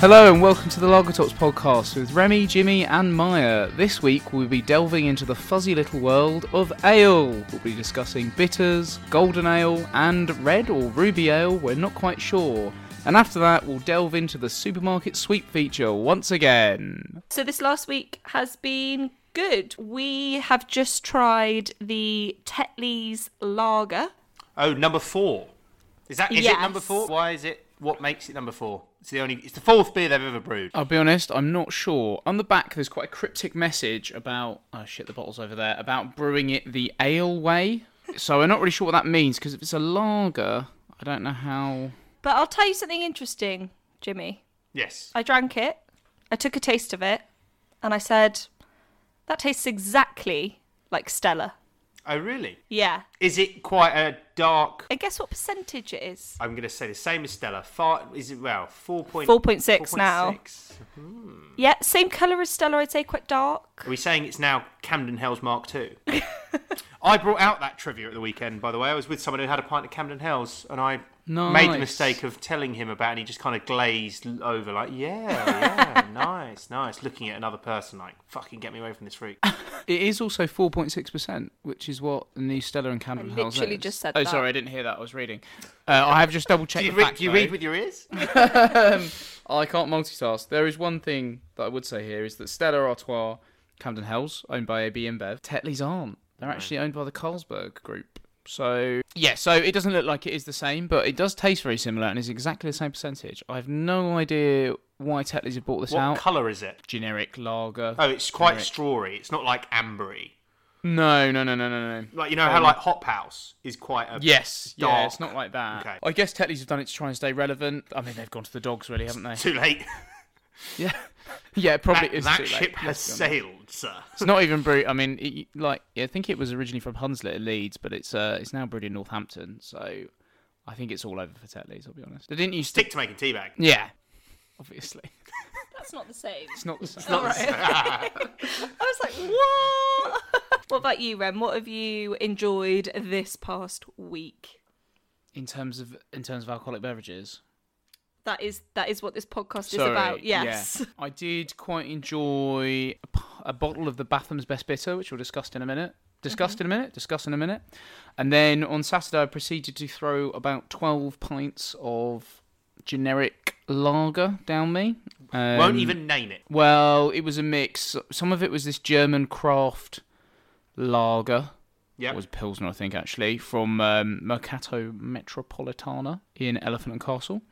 Hello and welcome to the Lager Talks podcast with Remy, Jimmy, and Maya. This week we'll be delving into the fuzzy little world of ale. We'll be discussing bitters, golden ale, and red or ruby ale, we're not quite sure. And after that, we'll delve into the supermarket sweep feature once again. So this last week has been good. We have just tried the Tetley's Lager. Oh, number four. Is that is it Yes. number four? Why is it? What makes it number four? It's the only. It's the fourth beer they've ever brewed. I'll be honest, I'm not sure. On the back, there's quite a cryptic message about. Oh shit, the bottle's over there. About brewing it the ale way. So I'm not really sure what that means because if it's a lager, I don't know how. But I'll tell you something interesting, Jimmy. Yes. I drank it, I took a taste of it, and I said, that tastes exactly like Stella. Oh, really? Yeah. Is it quite a dark? And guess what percentage it is? I'm going to say the same as Stella. Far, is it well four point 4.6 now. 4.6. Hmm. Yeah, same colour as Stella, I'd say quite dark. Are we saying it's now Camden Hells Mark Two? I brought out that trivia at the weekend. By the way, I was with someone who had a pint of Camden Hells, and I made the mistake of telling him about, it and he just kind of glazed over, like, "Yeah, yeah, nice, nice," looking at another person like, "Fucking get me away from this freak." It is also 4.6%, which is what the new Stella and Camden I literally is. just said Oh, that. sorry, I didn't hear that. I was reading. Uh, I have just double checked Do you, the read, fact, do you though. read with your ears? I can't multitask. There is one thing that I would say here is that Stella Artois, Camden Hells, owned by AB InBev, Tetley's aren't. They're actually owned by the Carlsberg Group. So yeah, so it doesn't look like it is the same, but it does taste very similar and is exactly the same percentage. I have no idea why Tetley's have bought this out. What out. colour is it? Generic lager. Oh, it's quite Generic. strawy. It's not like ambery. No, no, no, no, no, no. Like you know how like Hop House is quite a Yes, yeah, it's not like that. Okay. I guess Tetley's have done it to try and stay relevant. I mean, they've gone to the dogs, really, haven't they? too late. Yeah, yeah, it probably that is. that too late, ship has let's be honest. sailed, sir. It's not even brewed. I mean, it, like I think it was originally from Hunslet at Leeds, but it's uh, it's now brewed in Northampton. So I think it's all over for Tetley's. I'll be honest. They didn't you. Stick to making tea teabag. Yeah, obviously, That's not the same. it's not the same. I was like, what? what about you, Rem? What have you enjoyed this past week? in terms of in terms of alcoholic beverages. That is that is what this podcast is about. Yes. yeah. I did quite enjoy a, p- a bottle of the Batham's Best Bitter, which we'll discuss in a minute. Discussed in a minute. Discuss in a minute. And then on Saturday, I proceeded to throw about twelve pints of generic lager down me. Um, Won't even name it. Well, it was a mix. Some of it was this German craft lager. Yeah. It was Pilsner, I think, actually, from um, Mercato Metropolitano in Elephant and Castle.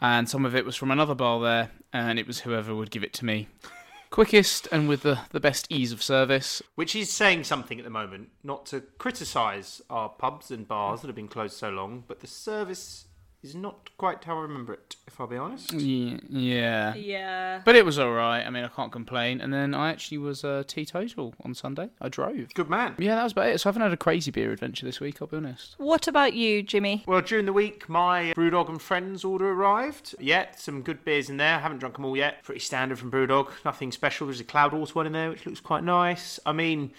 And some of it was from another bar there, and it was whoever would give it to me quickest and with the, the best ease of service. Which is saying something at the moment, not to criticise our pubs and bars that have been closed so long, but the service is not quite how I remember it, if I'll be honest. Yeah. yeah. Yeah. But it was alright. I mean, I can't complain. And then I actually was uh, teetotal on Sunday. I drove. Good man. Yeah, that was about it. So I haven't had a crazy beer adventure this week, I'll be honest. What about you, Jimmy? Well, during the week, my Brewdog and Friends order arrived. Yeah, some good beers in there. I haven't drunk them all yet. Pretty standard from Brewdog. Nothing special. There's a Cloud Horse one in there, which looks quite nice. I mean,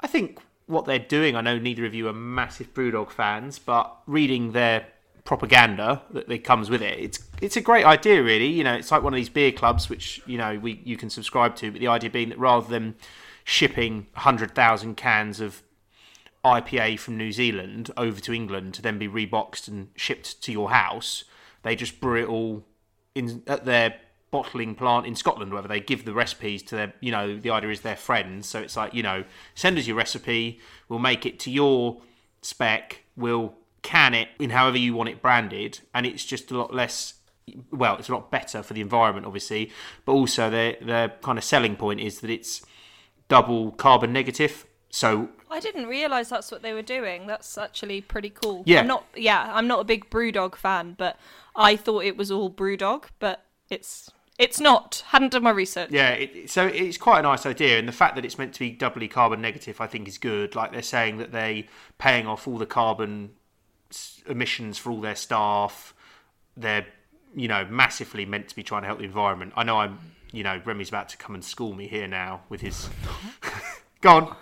I think what they're doing, I know neither of you are massive Brewdog fans, but reading their propaganda that, comes with it, it's it's a great idea, really. You know, it's like one of these beer clubs, which, you know, we you can subscribe to, but the idea being that rather than shipping 100,000 cans of IPA from New Zealand over to England to then be reboxed and shipped to your house. They just brew it all in at their bottling plant in Scotland, whether they give the recipes to their, you know, the idea is their friends. So it's like, you know, send us your recipe, we'll make it to your spec, we'll can it in however you want it branded, and it's just a lot less. Well, it's a lot better for the environment, obviously, but also their their kind of selling point is that it's double carbon negative. So I didn't realise that's what they were doing. That's actually pretty cool. Yeah. I'm not yeah, I'm not a big Brewdog fan, but I thought it was all Brewdog, but it's it's not. Hadn't done my research. Yeah, it, so it's quite a nice idea, and the fact that it's meant to be doubly carbon negative, I think, is good. Like they're saying that they paying off all the carbon emissions for all their staff. They're, you know, massively meant to be trying to help the environment. I know I'm, you know, Remy's about to come and school me here now with his. Go on.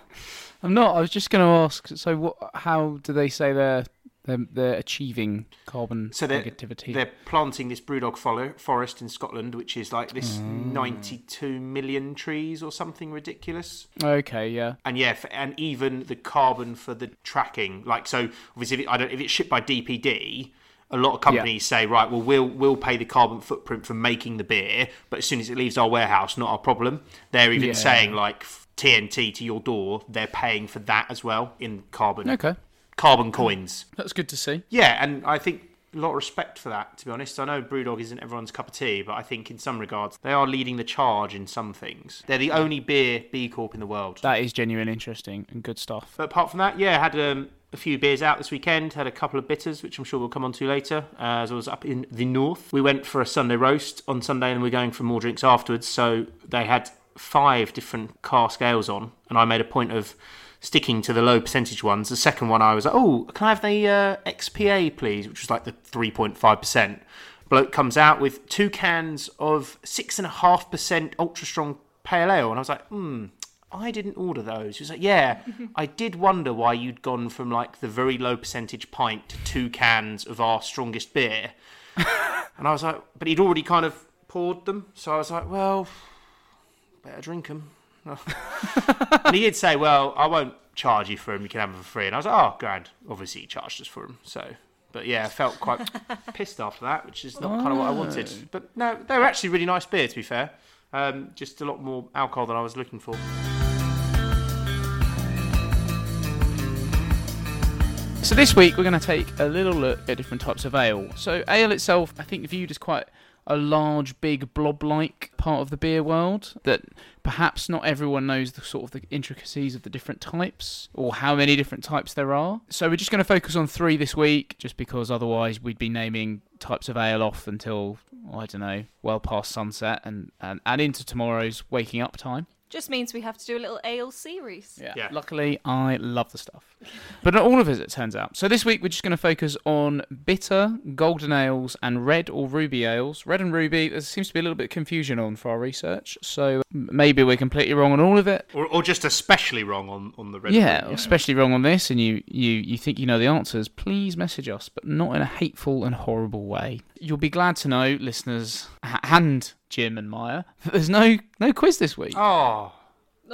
I'm not. I was just going to ask. So, what? How do they say they're They're, they're achieving carbon So they're, negativity. they're planting this brewdog fo- forest in Scotland, which is like this mm. 92 million trees or something ridiculous. Okay, yeah. And yeah, f and even the carbon for the tracking, like so, obviously, if, it, I don't, if it's shipped by DPD, a lot of companies say, right, well, we'll we'll pay the carbon footprint for making the beer, but as soon as it leaves our warehouse, not our problem. They're even Yeah. saying like TNT to your door, they're paying for that as well in carbon Okay, carbon coins. that's good to see. Yeah, and I think a lot of respect for that. To be honest, I know BrewDog isn't everyone's cup of tea, but I think in some regards they are leading the charge in some things. They're the only beer B Corp in the world. That is genuinely interesting and good stuff. But apart from that, yeah, I had um, a few beers out this weekend. Had a couple of bitters, which I'm sure we'll come on to later. Uh, as I was up in the north, we went for a Sunday roast on Sunday, and we're going for more drinks afterwards. So they had five different cask ales on, and I made a point of sticking to the low percentage ones. The second one, I was like, "Oh, can I have the uh, XPA, please?" Which was like the 3.5 percent. Bloke comes out with two cans of six and a half percent ultra strong pale ale, and I was like, "Hmm." I didn't order those. He was like, yeah, I did wonder why you'd gone from like the very low percentage pint to two cans of our strongest beer. and I was like, but he'd already kind of poured them. So I was like, well, better drink them. and he did say, well, I won't charge you for them. You can have them for free. And I was like, oh, grand. Obviously, he charged us for them. So, but yeah, I felt quite pissed after that, which is not kind of what I wanted. But no, they were actually really nice beer, to be fair. Um, just a lot more alcohol than I was looking for. So this week we're going to take a little look at different types of ale. So ale itself, I think viewed as quite a large, big blob-like part of the beer world that perhaps not everyone knows the sort of the intricacies of the different types or how many different types there are. So we're just going to focus on three this week, just because otherwise we'd be naming types of ale off until I don't know, well past sunset and and, and into tomorrow's waking up time. Just means we have to do a little ale series. Yeah. Yeah. Luckily, I love the stuff. But not all of it, it turns out. So this week, we're just going to focus on bitter, golden ales, and red or ruby ales. Red and ruby, there seems to be a little bit of confusion on for our research. So maybe we're completely wrong on all of it. Or, or just especially wrong on, on the red. Yeah, Bull, especially wrong on this, and you, you, you think you know the answers, please message us, but not in a hateful and horrible way. You'll be glad to know, listeners, h- and Jim and Maya, that there's no no quiz this week. Oh,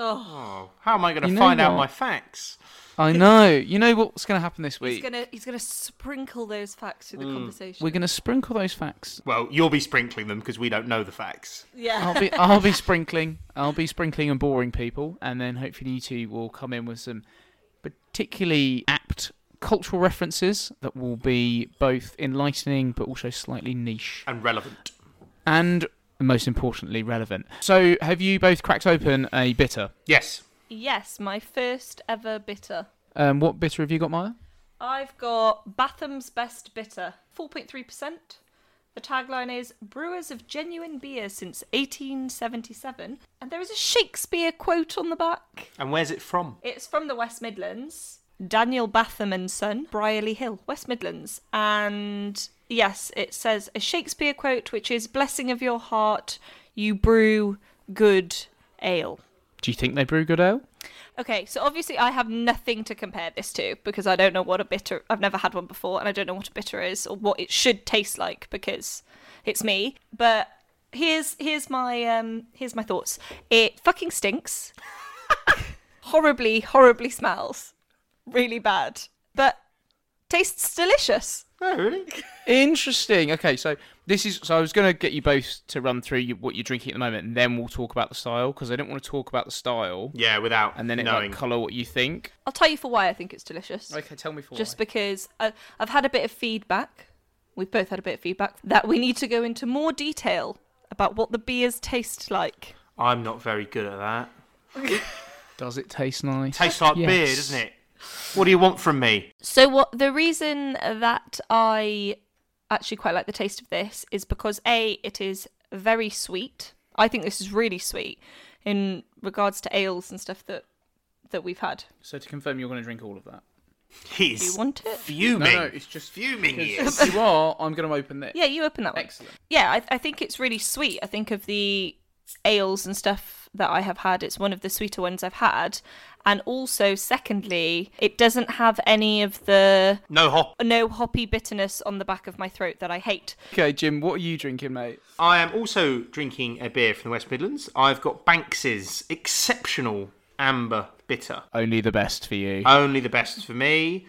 Oh, oh, how am I going to You know find out my facts? I know. You know what's going to happen this he's week? gonna he's gonna sprinkle those facts through the mm. conversation. We're going to sprinkle those facts Well, you'll be sprinkling them because we don't know the facts. yeah. I'll be I'll be sprinkling I'll be sprinkling and boring people, and then hopefully you two will come in with some particularly apt cultural references that will be both enlightening but also slightly niche And relevant. and most importantly relevant. So, have you both cracked open a bitter? Yes. Yes, my first ever bitter. Um, what bitter have you got, Maya? I've got Batham's Best Bitter, 4.3%. The tagline is Brewers of genuine beer since 1877. And there is a Shakespeare quote on the back. And where's it from? It's from the West Midlands. Daniel Batham and Son, Brierley Hill, West Midlands. And yes, it says a Shakespeare quote, which is Blessing of your heart, you brew good ale. Do you think they brew good ale? Okay, so obviously I have nothing to compare this to because I don't know what a bitter. I've never had one before, and I don't know what a bitter is or what it should taste like because it's me. But here's here's my um here's my thoughts. It fucking stinks. horribly, horribly smells. Really bad. But tastes delicious. Oh, really? Interesting. Okay, so this is so I was going to get you both to run through you, what you're drinking at the moment, and then we'll talk about the style because I don't want to talk about the style Yeah, without and then it knowing. might colour what you think. I'll tell you for why I think it's delicious. Okay, tell me for Just because I, I've had a bit of feedback. We've both had a bit of feedback that we need to go into more detail about what the beers taste like. I'm not very good at that. Does it taste nice? Tastes like beer, doesn't it? What do you want from me? So what the reason that I actually quite like the taste of this is because a it is very sweet. I think this is really sweet in regards to ales and stuff that that we've had. So to confirm, you're going to drink all of that. He's Do you want it? fuming. No, no, it's just fuming. He because is. you are. I'm going to open this. Yeah, you open that one. Excellent. Yeah, I, I think it's really sweet. I think of the ales and stuff that I have had. It's one of the sweeter ones I've had. And also, secondly, it doesn't have any of the No hop. no hoppy bitterness on the back of my throat that I hate. Okay, Jim, what are you drinking, mate? I am also drinking a beer from the West Midlands. I've got Banks's exceptional amber bitter. Only the best for you. Only the best for me.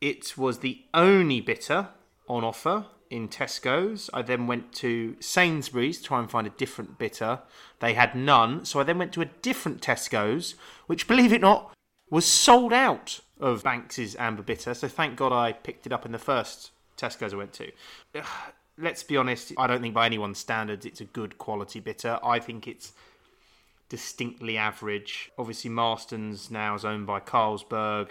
It was the only bitter on offer in Tesco's. I then went to Sainsbury's to try and find a different bitter. They had none, so I then went to a different Tesco's, which, believe it or not, was sold out of Banks's amber bitter. So thank God I picked it up in the first Tesco's I went to. Let's be honest, I don't think by anyone's standards it's a good quality bitter. I think it's distinctly average. Obviously, Marston's now is owned by Carlsberg,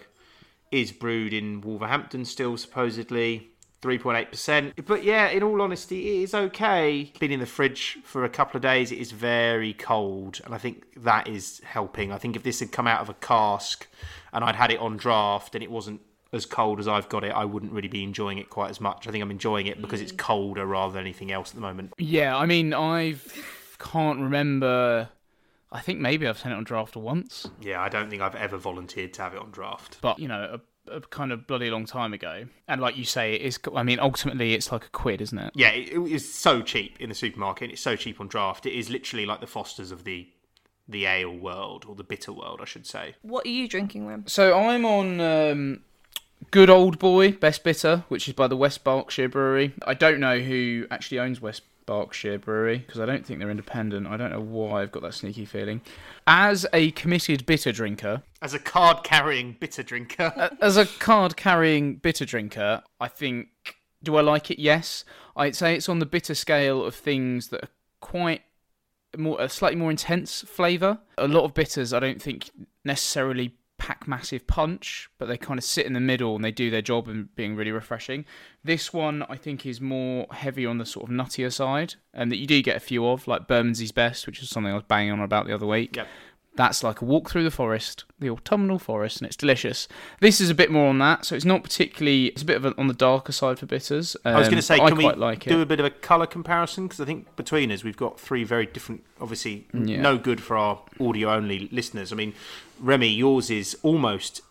is brewed in Wolverhampton still, supposedly. 3.8%. But yeah, in all honesty, it is okay. Been in the fridge for a couple of days. It is very cold, and I think that is helping. I think if this had come out of a cask and I'd had it on draft and it wasn't as cold as I've got it, I wouldn't really be enjoying it quite as much. I think I'm enjoying it because it's mm. colder rather than anything else at the moment. Yeah, I mean, I can't remember. I think maybe I've sent it on draft once, Yeah, I don't think I've ever volunteered to have it on draft. but you know, a, a kind of bloody long time ago. And like you say, it is. I mean, ultimately, it's like a quid, isn't it? Yeah, it, it is so cheap in the supermarket. It's so cheap on draft. It is literally like the Fosters of the the ale world or the bitter world, I should say. What are you drinking, Rem? So I'm on um, Good Old Boy Best Bitter, which is by the West Berkshire Brewery. I don't know who actually owns West Berkshire Brewery because I don't think they're independent. I don't know why I've got that sneaky feeling. As a committed bitter drinker, As a card carrying bitter drinker, as a card carrying bitter drinker, I think. Do I like it? Yes. I'd say it's on the bitter scale of things that are quite more, a slightly more intense flavour. A lot of bitters, I don't think necessarily pack massive punch, but they kind of sit in the middle and they do their job in being really refreshing. This one, I think, is more heavy on the sort of nuttier side, and that you do get a few of, like Bermondsey's Best, which is something I was banging on about the other week. Yep. That's like a walk through the forest, the autumnal forest, and it's delicious. This is a bit more on that, so it's not particularly. It's a bit of a, on the darker side for bitters. I was going Um, to say, I can we like do it. a bit of a colour comparison? Because I think between us, we've got three very different, obviously, Yeah. no good for our audio only listeners. I mean, Remy, yours is almost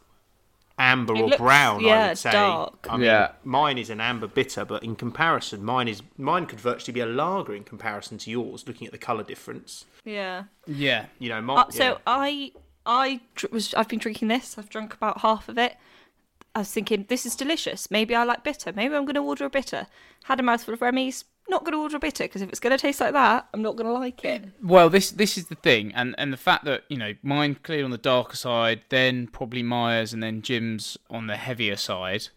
amber It or looks- brown, I yeah, would say. dark. I mean, Yeah. mine is an amber bitter, but in comparison, mine is mine could virtually be a lager in comparison to yours, looking at the colour difference. Yeah. Yeah, You know, my, Uh, so yeah. I I dr- was I've been drinking this. I've drunk about half of it. I was thinking this is delicious. Maybe I like bitter. Maybe I'm going to order a bitter. Had a mouthful of Remy's. Not going to order a bitter because if it's going to taste like that, I'm not going to like it. Well, this this is the thing, and and the fact that you know mine clearly on the darker side, then probably Maya's, and then Jim's on the heavier side.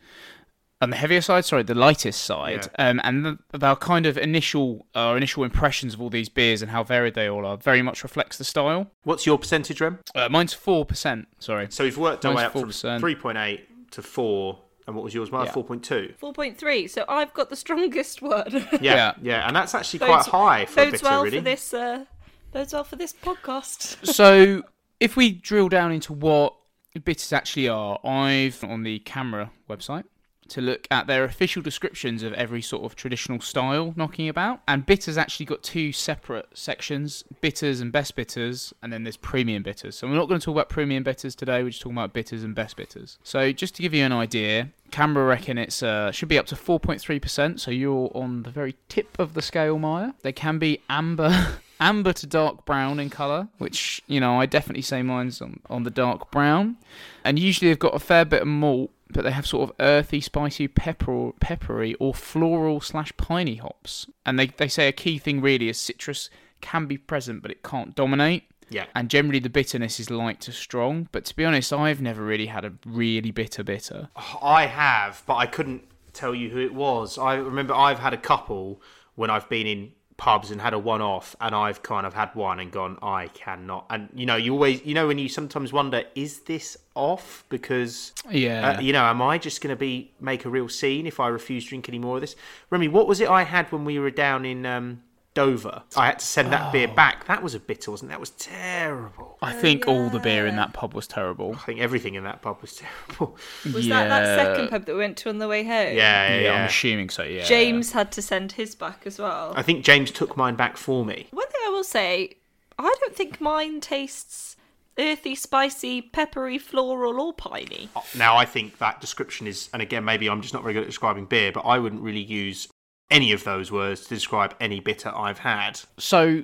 On the heavier side, sorry, the lightest side, um, and the, our kind of initial our initial impressions of all these beers and how varied they all are very much reflects the style. What's your percentage, Rem? Uh, mine's four percent. Sorry, So we've worked our way up from 4%. 3.8 to 4. And what was yours? Mine Yeah. 4.2. Four point three. So I've got the strongest one. Yeah, Yeah. yeah, and that's actually Bodes- quite high for a bitter, well really. for this. Uh, bodes well for this podcast. so if we drill down into what bitters actually are, I've on the CAMRA website to look at their official descriptions of every sort of traditional style knocking about. And bitters actually got two separate sections bitters and best bitters, and then there's premium bitters. So we're not going to talk about premium bitters today, we're just talking about bitters and best bitters. So just to give you an idea, CAMRA reckon it's uh, should be up to 4.3%, so you're on the very tip of the scale, Maya. They can be amber. Amber to dark brown in colour, which, you know, I definitely say mine's on, on the dark brown. And usually they've got a fair bit of malt, but they have sort of earthy, spicy, pepper, peppery, or floral slash piney hops. And they, they say a key thing really is citrus can be present, but it can't dominate. Yeah. And generally the bitterness is light to strong. But to be honest, I've never really had a really bitter bitter. Oh, I have, but I couldn't tell you who it was. I remember I've had a couple when I've been in pubs and had a one off and I've kind of had one and gone I cannot. And you know you always you know when you sometimes wonder is this off? Because Yeah. uh, you know am I just going to be make a real scene if I refuse to drink any more of this? Remy what was it I had when we were down in um, Dover I had to send that Oh. beer back that was a bitter wasn't it? that was terrible I think all the beer in that pub was terrible. I think everything in that pub was terrible Was that that second pub that we went to on the way home? yeah yeah, Yeah, I'm assuming so, yeah. James had to send his back as well. I think James took mine back for me One thing I will say, I don't think mine tastes earthy, spicy, peppery, floral, or piney. Uh, now, I think that description is, and again, maybe I'm just not very good at describing beer, but I wouldn't really use any of those words to describe any bitter I've had. So,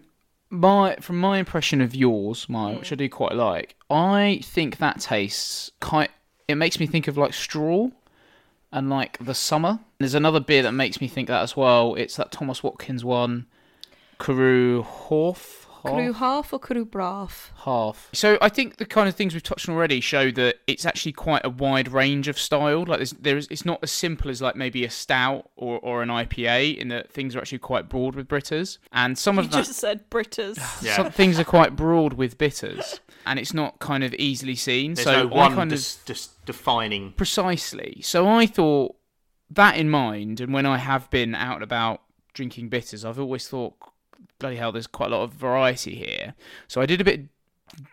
my from my impression of yours, mine, which I mm. do quite like, I think that tastes quite. It makes me think of like straw and like the summer. There's another beer that makes me think that as well. It's that Thomas Watkins one, Cwrw Haf. Crew half or crew braff? half. So I think the kind of things we've touched on already show that it's actually quite a wide range of style. Like there's, there's it's not as simple as like maybe a stout or, or an IPA in that things are actually quite broad with bitters. And some You of that just said Britters. Yeah. some things are quite broad with bitters. And it's not kind of easily seen. There's so no one kind of just, just defining. Precisely. So I thought that in mind, and when I have been out and about drinking bitters, I've always thought, bloody hell, there's quite a lot of variety here. So I did a bit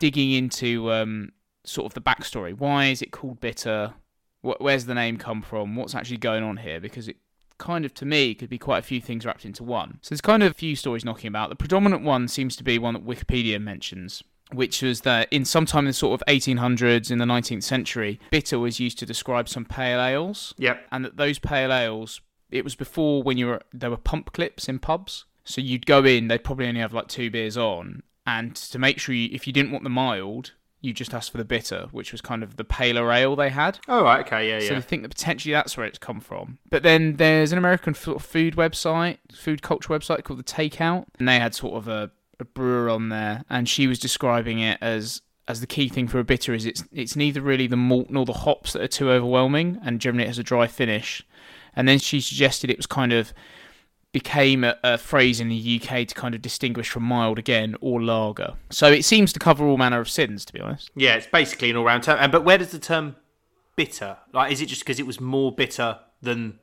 digging into um, sort of the backstory. Why is it called bitter? Wh- Where's the name come from? What's actually going on here? Because it kind of to me could be quite a few things wrapped into one. So there's kind of a few stories knocking about. The predominant one seems to be one that Wikipedia mentions, which was that in sometime in the sort of 1800s in the 19th century, bitter was used to describe some pale ales, Yep. and that those pale ales, it was before when you were there were pump clips in pubs, so you'd go in, they'd probably only have like two beers on, and to make sure you, if you didn't want the mild, you just asked for the bitter, which was kind of the paler ale they had. Oh, right. Okay. Yeah. So Yeah. I think that potentially that's where it's come from. But then there's an American food website, food culture website called The Takeout, and they had sort of a, a brewer on there, and she was describing it as as the key thing for a bitter is it's it's neither really the malt nor the hops that are too overwhelming, and generally it has a dry finish. And then she suggested it was kind of became a, a phrase in the UK to kind of distinguish from mild again or lager. So it seems to cover all manner of sins, to be honest. Yeah. It's basically an all-round term. And but where does the term bitter? Like, is it just because it was more bitter than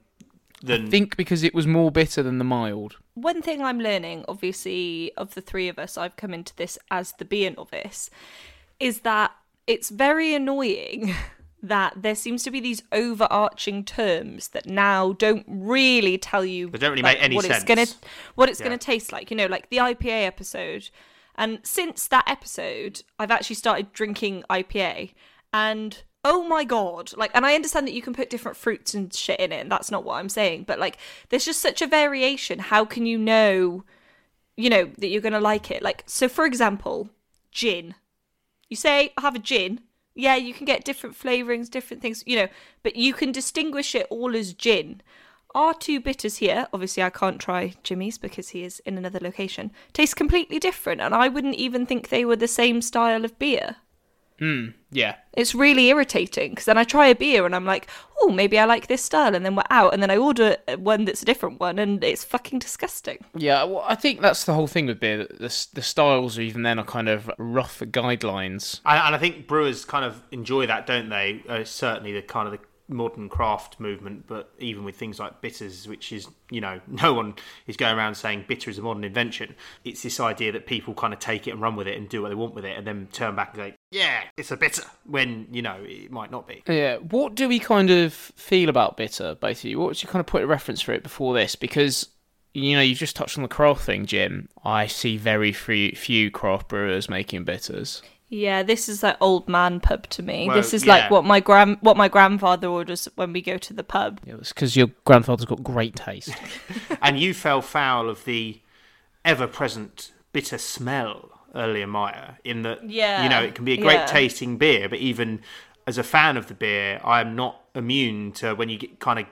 than? I think because it was more bitter than the mild. One thing I'm learning, obviously, of the three of us, I've come into this as the beer novice, is that it's very annoying that there seems to be these overarching terms that now don't really tell you They don't really like, make any what sense. it's gonna what it's Yeah. gonna taste like. You know, like the IPA episode. And since that episode, I've actually started drinking IPA and oh my god like and i understand that you can put different fruits and shit in it and that's not what i'm saying but like there's just such a variation how can you know you know that you're gonna like it like so for example gin you say i have a gin yeah you can get different flavorings different things you know but you can distinguish it all as gin. Our two bitters here obviously i can't try jimmy's because he is in another location taste completely different and i wouldn't even think they were the same style of beer Yeah. it's really irritating because then I try a beer and I'm like, oh, maybe I like this style, and then we're out, and then I order one that's a different one, and it's fucking disgusting. Yeah, well, I think that's the whole thing with beer. The, the styles, are even then, are kind of rough guidelines. And, and I think brewers kind of enjoy that, don't they? Uh, certainly, the kind of the modern craft movement, but even with things like bitters, which is you know no one is going around saying bitter is a modern invention. It's this idea that people kind of take it and run with it and do what they want with it, and then turn back and say, "Yeah, it's a bitter," when you know it might not be. Yeah, what do we kind of feel about bitter, basically? What's your kind of point of reference for it before this? Because, you know, you've just touched on the craft thing, Jim. I see very few, few craft brewers making bitters. Yeah, this is like old man pub to me. Well, this is yeah. like what my grand what my grandfather orders when we go to the pub. Yeah, it's because your grandfather's got great taste. and you fell foul of the ever-present bitter smell earlier, Maya. In that, Yeah, you know, it can be a great yeah. tasting beer, but even as a fan of the beer, I am not immune to when you get kind of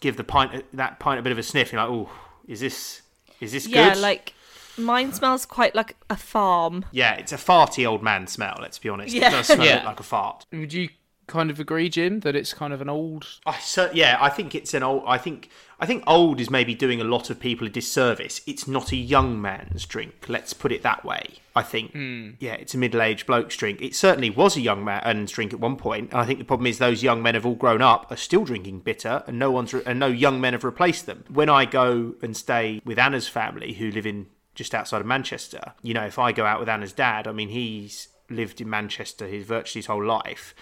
give the pint that pint a bit of a sniff. You're like, oh, is this is this Yeah, good? Yeah, like mine smells quite like a farm. yeah, it's a farty old man smell. Let's be honest. Yeah. It does smell Yeah. like a fart. Would you kind of agree, Jim, that it's kind of an old. I cer- yeah, I think it's an old. I think I think old is maybe doing a lot of people a disservice. It's not a young man's drink. Let's put it that way. I think. Hmm. Yeah, it's a middle-aged bloke's drink. It certainly was a young man's drink at one point. point, and I think the problem is those young men have all grown up, are still drinking bitter, and no one's re- and no young men have replaced them. When I go and stay with Anna's family, who live in just outside of Manchester, you know, if I go out with Anna's dad, I mean, he's lived in Manchester his virtually his whole life.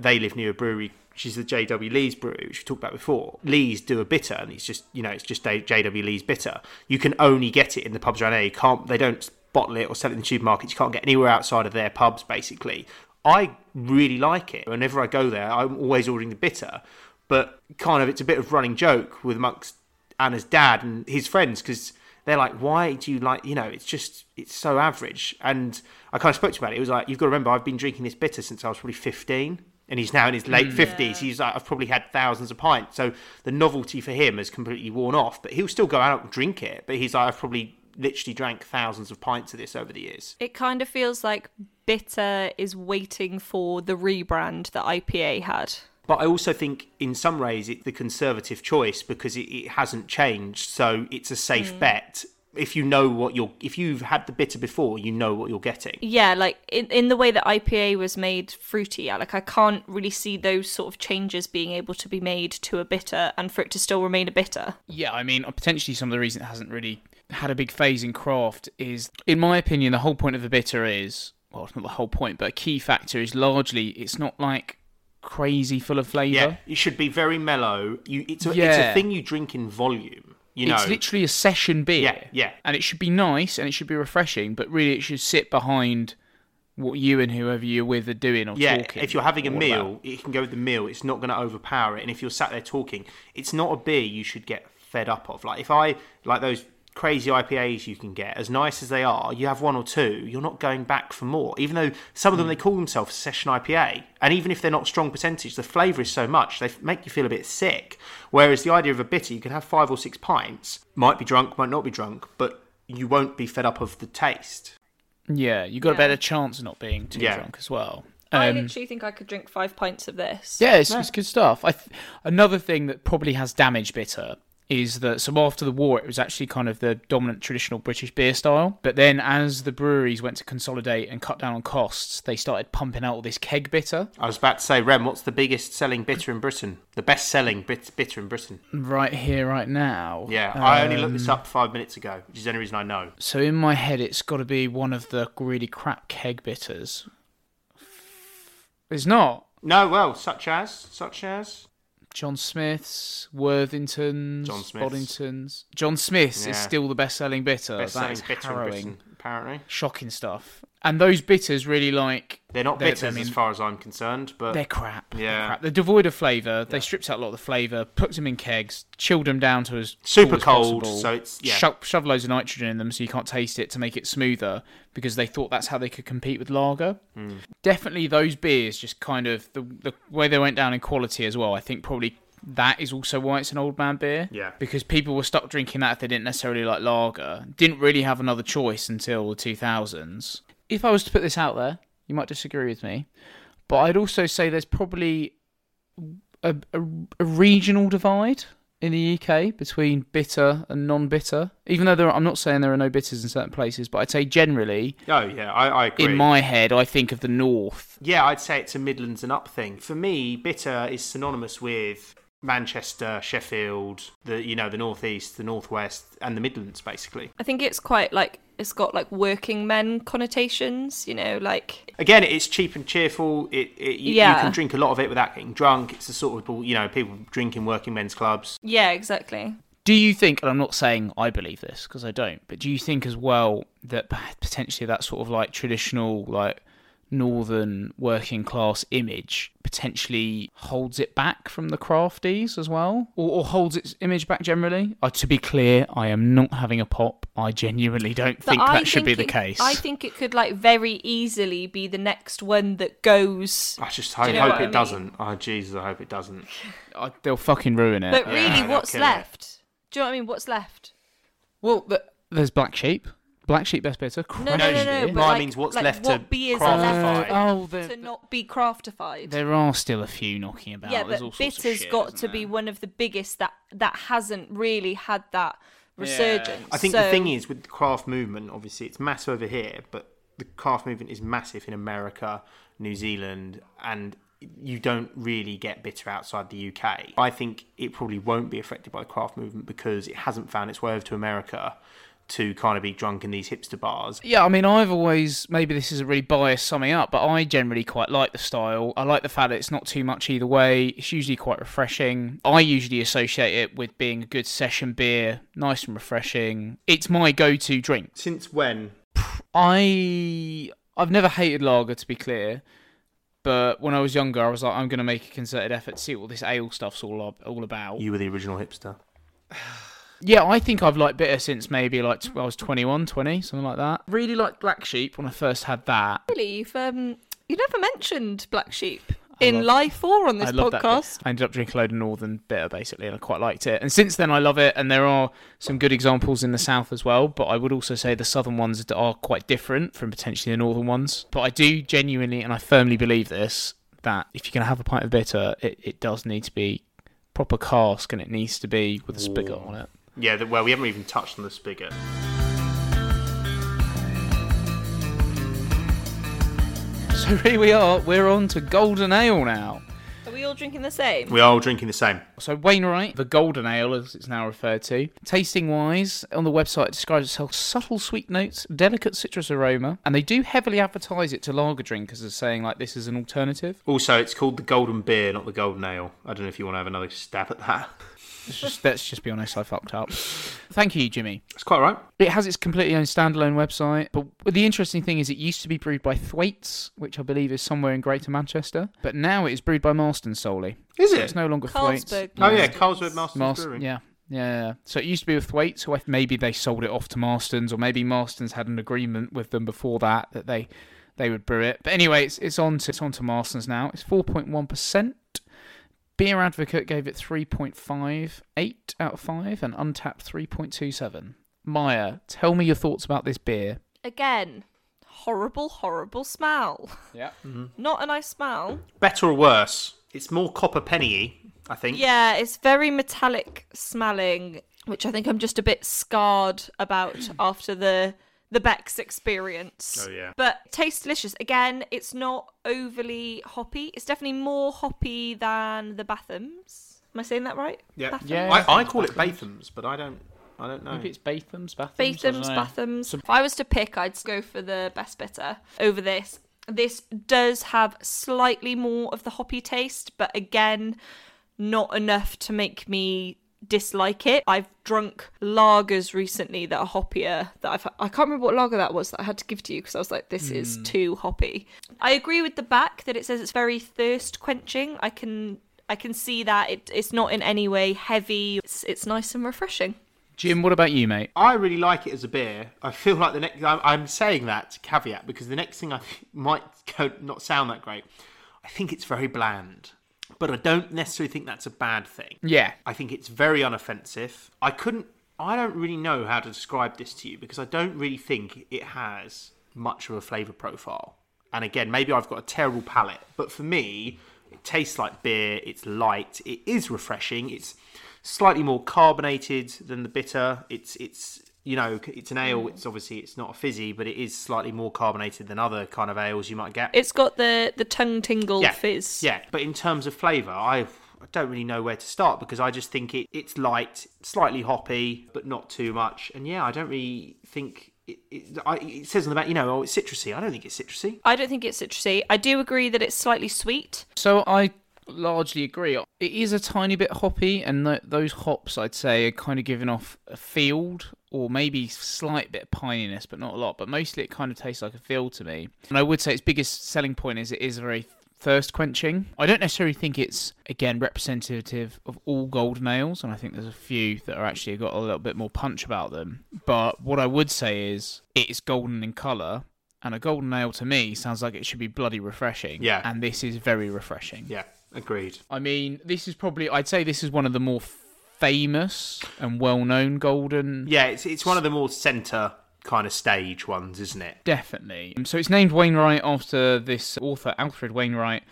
They live near a brewery. She's the JW Lee's brewery, which we talked about before. Lee's do a bitter, and it's just you know it's just JW Lee's bitter. You can only get it in the pubs around there. You can't. They don't bottle it or sell it in the supermarkets. You can't get anywhere outside of their pubs, basically. I really like it. Whenever I go there, I'm always ordering the bitter, but kind of it's a bit of running joke with amongst Anna's dad and his friends because they're like, why do you like, you know, it's just, it's so average. And I kind of spoke to him about it. It was like, you've got to remember, I've been drinking this bitter since I was probably 15. And he's now in his late mm. 50s. He's like, I've probably had thousands of pints. So the novelty for him has completely worn off. But he'll still go out and drink it. But he's like, I've probably literally drank thousands of pints of this over the years. It kind of feels like bitter is waiting for the rebrand that IPA had. But I also think, in some ways, it's the conservative choice because it, it hasn't changed. So it's a safe mm. bet. If you know what you're, if you've had the bitter before, you know what you're getting. Yeah, like in, in the way that IPA was made fruity, yeah, like I can't really see those sort of changes being able to be made to a bitter and for it to still remain a bitter. Yeah, I mean, potentially some of the reason it hasn't really had a big phase in craft is, in my opinion, the whole point of a bitter is, well, not the whole point, but a key factor is largely it's not like crazy full of flavour. Yeah, it should be very mellow. You, it's a, it's a thing you drink in volume. You know, It's literally a session beer. Yeah, yeah. And it should be nice and it should be refreshing, but really it should sit behind what you and whoever you're with are doing or yeah. talking. If you're having a meal, about. it can go with the meal. It's not going to overpower it. And if you're sat there talking, it's not a beer you should get fed up of. Like if I like those crazy IPAs you can get, as nice as they are, you have one or two, you're not going back for more. Even though some of them they call themselves session IPA, and even if they're not strong percentage, the flavour is so much they make you feel a bit sick. Whereas the idea of a bitter, you can have five or six pints, might be drunk, might not be drunk, but you won't be fed up of the taste. Yeah, you got a better chance of not being too Yeah. drunk as well. I Um, literally think I could drink five pints of this. Yeah, it's, it's good stuff. I th- another thing that probably has damaged bitter is that so after the war it was actually kind of the dominant traditional British beer style. But then as the breweries went to consolidate and cut down on costs, they started pumping out all this keg bitter. I was about to say, Rem, what's the biggest selling bitter in Britain? The best selling bit- bitter in Britain? Right here, right now. Yeah, I only looked Um, this up five minutes ago, which is the only reason I know. So in my head, it's got to be one of the really crap keg bitters. It's not. No, well, such as, such as. John Smith's, Worthington's, John Smith's. Boddington's. John Smith's Yeah. is still the best-selling bitter. Best-selling is bitter in harrowing, Britain, apparently. shocking stuff. And those bitters really like They're not They're- bitters I mean, as far as I'm concerned, but they're crap. They're Yeah. crap. They're devoid of flavour. They stripped out a lot of the flavour, put them in kegs, chilled them down to as Super cool as cold, possible, so it's- yeah. sho- shove loads of nitrogen in them so you can't taste it to make it smoother because they thought that's how they could compete with lager. Hmm. Definitely, those beers just kind of the the way they went down in quality as well. I think probably that is also why it's an old man beer. Yeah. Because people were stuck drinking that if they didn't necessarily like lager. Didn't really have another choice until the 2000s. If I was to put this out there, you might disagree with me, but I'd also say there's probably a, a, a regional divide in the UK between bitter and non-bitter. Even though there, are, I'm not saying there are no bitters in certain places, but I'd say generally, oh yeah, I, I agree. in my head, I think of the north. yeah, I'd say it's a Midlands and up thing. For me, bitter is synonymous with Manchester, Sheffield, the you know the northeast, the northwest, and the Midlands, basically. I think it's quite like it's got like working men connotations, you know, like Again, it's cheap and cheerful. It, it you, you can drink a lot of it without getting drunk. It's the sort of you know people drink in working men's clubs. yeah, exactly. Do you think, and I'm not saying I believe this because I don't, but do you think as well that potentially that sort of like traditional, like northern working class image potentially holds it back from the crafties as well, or, or holds its image back generally? Uh, to be clear, I am not having a pop. I genuinely don't But think I that should be think the case. I think it could like very easily be the next one that goes. I just I you know hope it I mean? doesn't. Oh Jesus, I hope it doesn't. I- they'll fucking ruin it. But really, they'll what's kill it. left? Do you know what I mean? What's left? well, th- there's Black Sheep. Black Sheep best bitter. No, no, No, no, no. no, but like, means what's like, left what to beers craft are left Craftify. Uh, oh, to there, not be craftified? there are still a few knocking about. yeah, There's but all sorts of bitter's shit, got isn't to be one of the biggest that that hasn't really had that resurgence. I think the thing is with the craft movement, obviously it's massive over here, but the craft movement is massive in America, New Zealand, and you don't really get bitter outside the UK. I think it probably won't be affected by the craft movement because it hasn't found its way over to America to kind of be drunk in these hipster bars. Yeah, I mean, I've always maybe this is a really biased summing up, but I generally quite like the style. I like the fact that it's not too much either way. It's usually quite refreshing. I usually associate it with being a good session beer, nice and refreshing. It's my go-to drink. Since when? I I've never hated lager to be clear, but when I was younger, I was like, I'm going to make a concerted effort to see what this ale stuff's all all about. You were the original hipster. Yeah, I think I've liked bitter since maybe like tw- I was 21, 20, something like that. Really liked Black Sheep when I first had that. Really, you've um, you never mentioned Black Sheep in love- life or on this I podcast. I ended up drinking a load of Northern bitter basically, and I quite liked it. And since then, I love it. And there are some good examples in the South as well. But I would also say the Southern ones are quite different from potentially the Northern ones. But I do genuinely, and I firmly believe this, that if you're going to have a pint of bitter, it, it does need to be proper cask, and it needs to be with a spigot on it. Yeah, the, well, we haven't even touched on the spigot. So here we are. We're on to Golden Ale now. Are we all drinking the same? We are all drinking the same. So Wainwright, the golden ale as it's now referred to. Tasting wise, on the website it describes itself subtle sweet notes, delicate citrus aroma, and they do heavily advertise it to lager drinkers as saying like this is an alternative. Also, it's called the Golden Beer, not the Golden Ale. I don't know if you want to have another stab at that. Let's just, let's just be honest, I fucked up. Thank you, Jimmy. It's quite right. It has its completely own standalone website, but the interesting thing is it used to be brewed by Thwaites, which I believe is somewhere in Greater Manchester, but now it is brewed by Marston solely. Is So it? it's no longer Thwaites. Oh yeah, Carlsberg Masters Mars- Brewing. yeah, yeah, yeah. So it used to be with Thwaites, so I, maybe they sold it off to Marston's, or maybe Marston's had an agreement with them before that that they they would brew it. But anyway, it's it's on to it's on to Marston's now. It's four point one percent. Beer Advocate gave it three point five eight out of five, and Untappd three point two seven. Maya, tell me your thoughts about this beer. Again, horrible, horrible smell. Yeah. Not a nice smell. Better or worse? It's more copper penny I think. Yeah, it's very metallic smelling, which I think I'm just a bit scarred about after the the Beck's experience. Oh, yeah. But tastes delicious. Again, it's not overly hoppy. It's definitely more hoppy than the Bathams. Am I saying that right? Yeah. Bathams? Yeah. I, I call it Bathams, but I don't. I don't know. Maybe it's Batham's, Bathams. I Bathams, know. Bathams. If I was to pick, I'd go for the best bitter over this. This does have slightly more of the hoppy taste, but again, not enough to make me dislike it. I've drunk lagers recently that are hoppier. That I've I can't remember what lager that was that I had to give to you because I was like, this is hmm. too hoppy. I agree with the back that it says it's very thirst quenching. I can I can see that it, it's not in any way heavy. It's, it's nice and refreshing. Jim, what about you, mate? I really like it as a beer. I feel like the next. I'm, I'm saying that caveat because the next thing I might go, not sound that great. I think it's very bland, but I don't necessarily think that's a bad thing. Yeah. I think it's very unoffensive. I couldn't. I don't really know how to describe this to you because I don't really think it has much of a flavour profile. And again, maybe I've got a terrible palate, but for me, it tastes like beer. It's light. It is refreshing. It's slightly more carbonated than the bitter. It's it's you know it's an ale. Mm. It's obviously it's not a fizzy, but it is slightly more carbonated than other kind of ales you might get. It's got the the tongue tingle yeah, fizz. Yeah, but in terms of flavour, I I don't really know where to start because I just think it it's light, slightly hoppy, but not too much. And yeah, I don't really think it. It, I, it says on the back, you know, oh, it's citrusy. I don't think it's citrusy. I don't think it's citrusy. I do agree that it's slightly sweet. So I largely agree. It is a tiny bit hoppy, and th- those hops I'd say are kind of giving off a field or maybe slight bit of pininess, but not a lot. But mostly it kind of tastes like a field to me. And I would say its biggest selling point is it is very thirst quenching. I don't necessarily think it's again representative of all golden ales, and I think there's a few that are actually got a little bit more punch about them. But what I would say is it is golden in colour. And a golden ale to me sounds like it should be bloody refreshing. Yeah. And this is very refreshing. Yeah, agreed. I mean, this is probably I'd say this is one of the more famous and well-known golden. Yeah, it's it's one of the more centre kind of stage ones, isn't it? Definitely. So it's named Wainwright after this author Alfred Wainwright,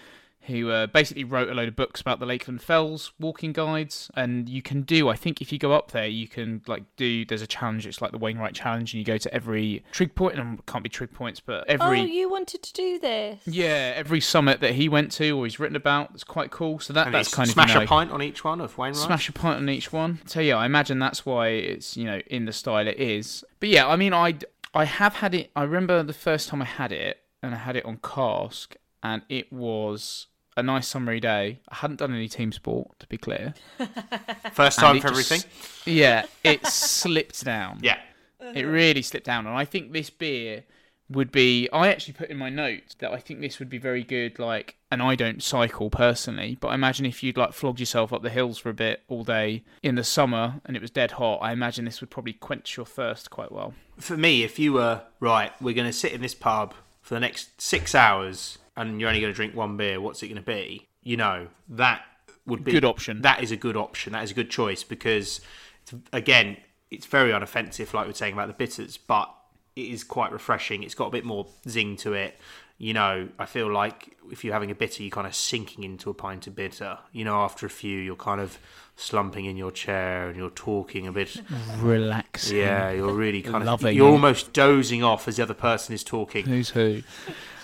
who uh, basically wrote a load of books about the Lakeland Fells walking guides. And you can do, I think, if you go up there, you can like do. There's a challenge. It's like the Wainwright challenge, and you go to every trig point, and it can't be trig points, but every. Oh, you wanted to do this? Yeah, every summit that he went to or he's written about, it's quite cool. So that And that's it's kind of smash a pint on each one of Wainwright. smash a pint on each one. So yeah, I imagine that's why it's you know in the style it is. But yeah, I mean, I I have had it. I remember the first time I had it, and I had it on cask, and it was a nice summery day. I hadn't done any team sport, to be clear. First time for just- everything. Yeah, it slipped down. Yeah, It really slipped down, and I think this beer would be I actually put in my notes that I think this would be very good like and I don't cycle personally, but I imagine if you'd like flogged yourself up the hills for a bit all day in the summer and it was dead hot, I imagine this would probably quench your thirst quite well. For me, if you were right, we're going to sit in this pub for the next six hours, and you're only going to drink one beer. What's it going to be? You know that would be a Good option. That is a good option. That is a good choice because, it's, again, it's very unoffensive, like we we're saying about the bitters, but it is quite refreshing. It's got a bit more zing to it. You know, I feel like if you're having a bitter, you're kind of sinking into a pint of bitter. You know, after a few, you're kind of slumping in your chair and you're talking a bit. Relaxing. Yeah, you're really kind of. You're it. almost dozing off as the other person is talking. Who's who?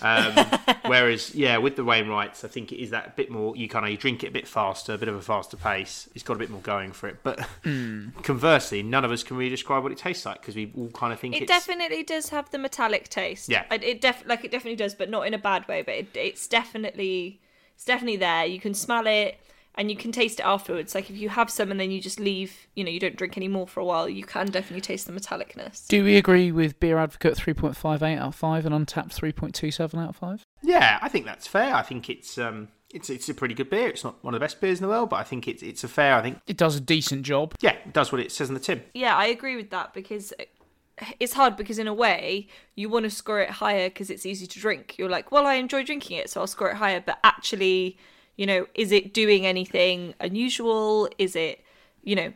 Um, whereas, yeah, with the Wainwrights, I think it is that bit more. You kind of you drink it a bit faster, a bit of a faster pace. It's got a bit more going for it. But Hmm. conversely, none of us can really describe what it tastes like because we all kind of think It it's. definitely does have the metallic taste. Yeah. It, it def like it definitely does, but not in a bad way. But it, it's definitely it's definitely there. You can smell it and you can taste it afterwards. Like if you have some and then you just leave, you know, you don't drink any more for a while, you can definitely taste the metallicness. Do we agree with Beer Advocate 3.58 out of 5 and Untappd 3.27 out of 5? Yeah, I think that's fair. I think it's um, it's it's a pretty good beer. It's not one of the best beers in the world, but I think it's it's a fair. I think It does a decent job. yeah, it does what it says on the tin. Yeah, I agree with that because it's hard because in a way you want to score it higher because it's easy to drink. You're like, well, I enjoy drinking it, so I'll score it higher. But actually, you know, is it doing anything unusual? Is it, you know,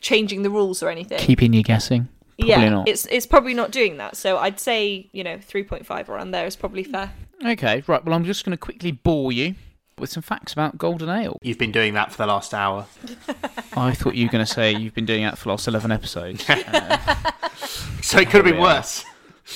changing the rules or anything? Keeping you guessing. Probably yeah, not. it's it's probably not doing that. So I'd say you know three point five around there is probably fair. Okay, right. Well, I'm just going to quickly bore you with some facts about Golden Ale. You've been doing that for the last hour. I thought you were going to say you've been doing that for the last 11 episodes. So it could have been yeah. worse.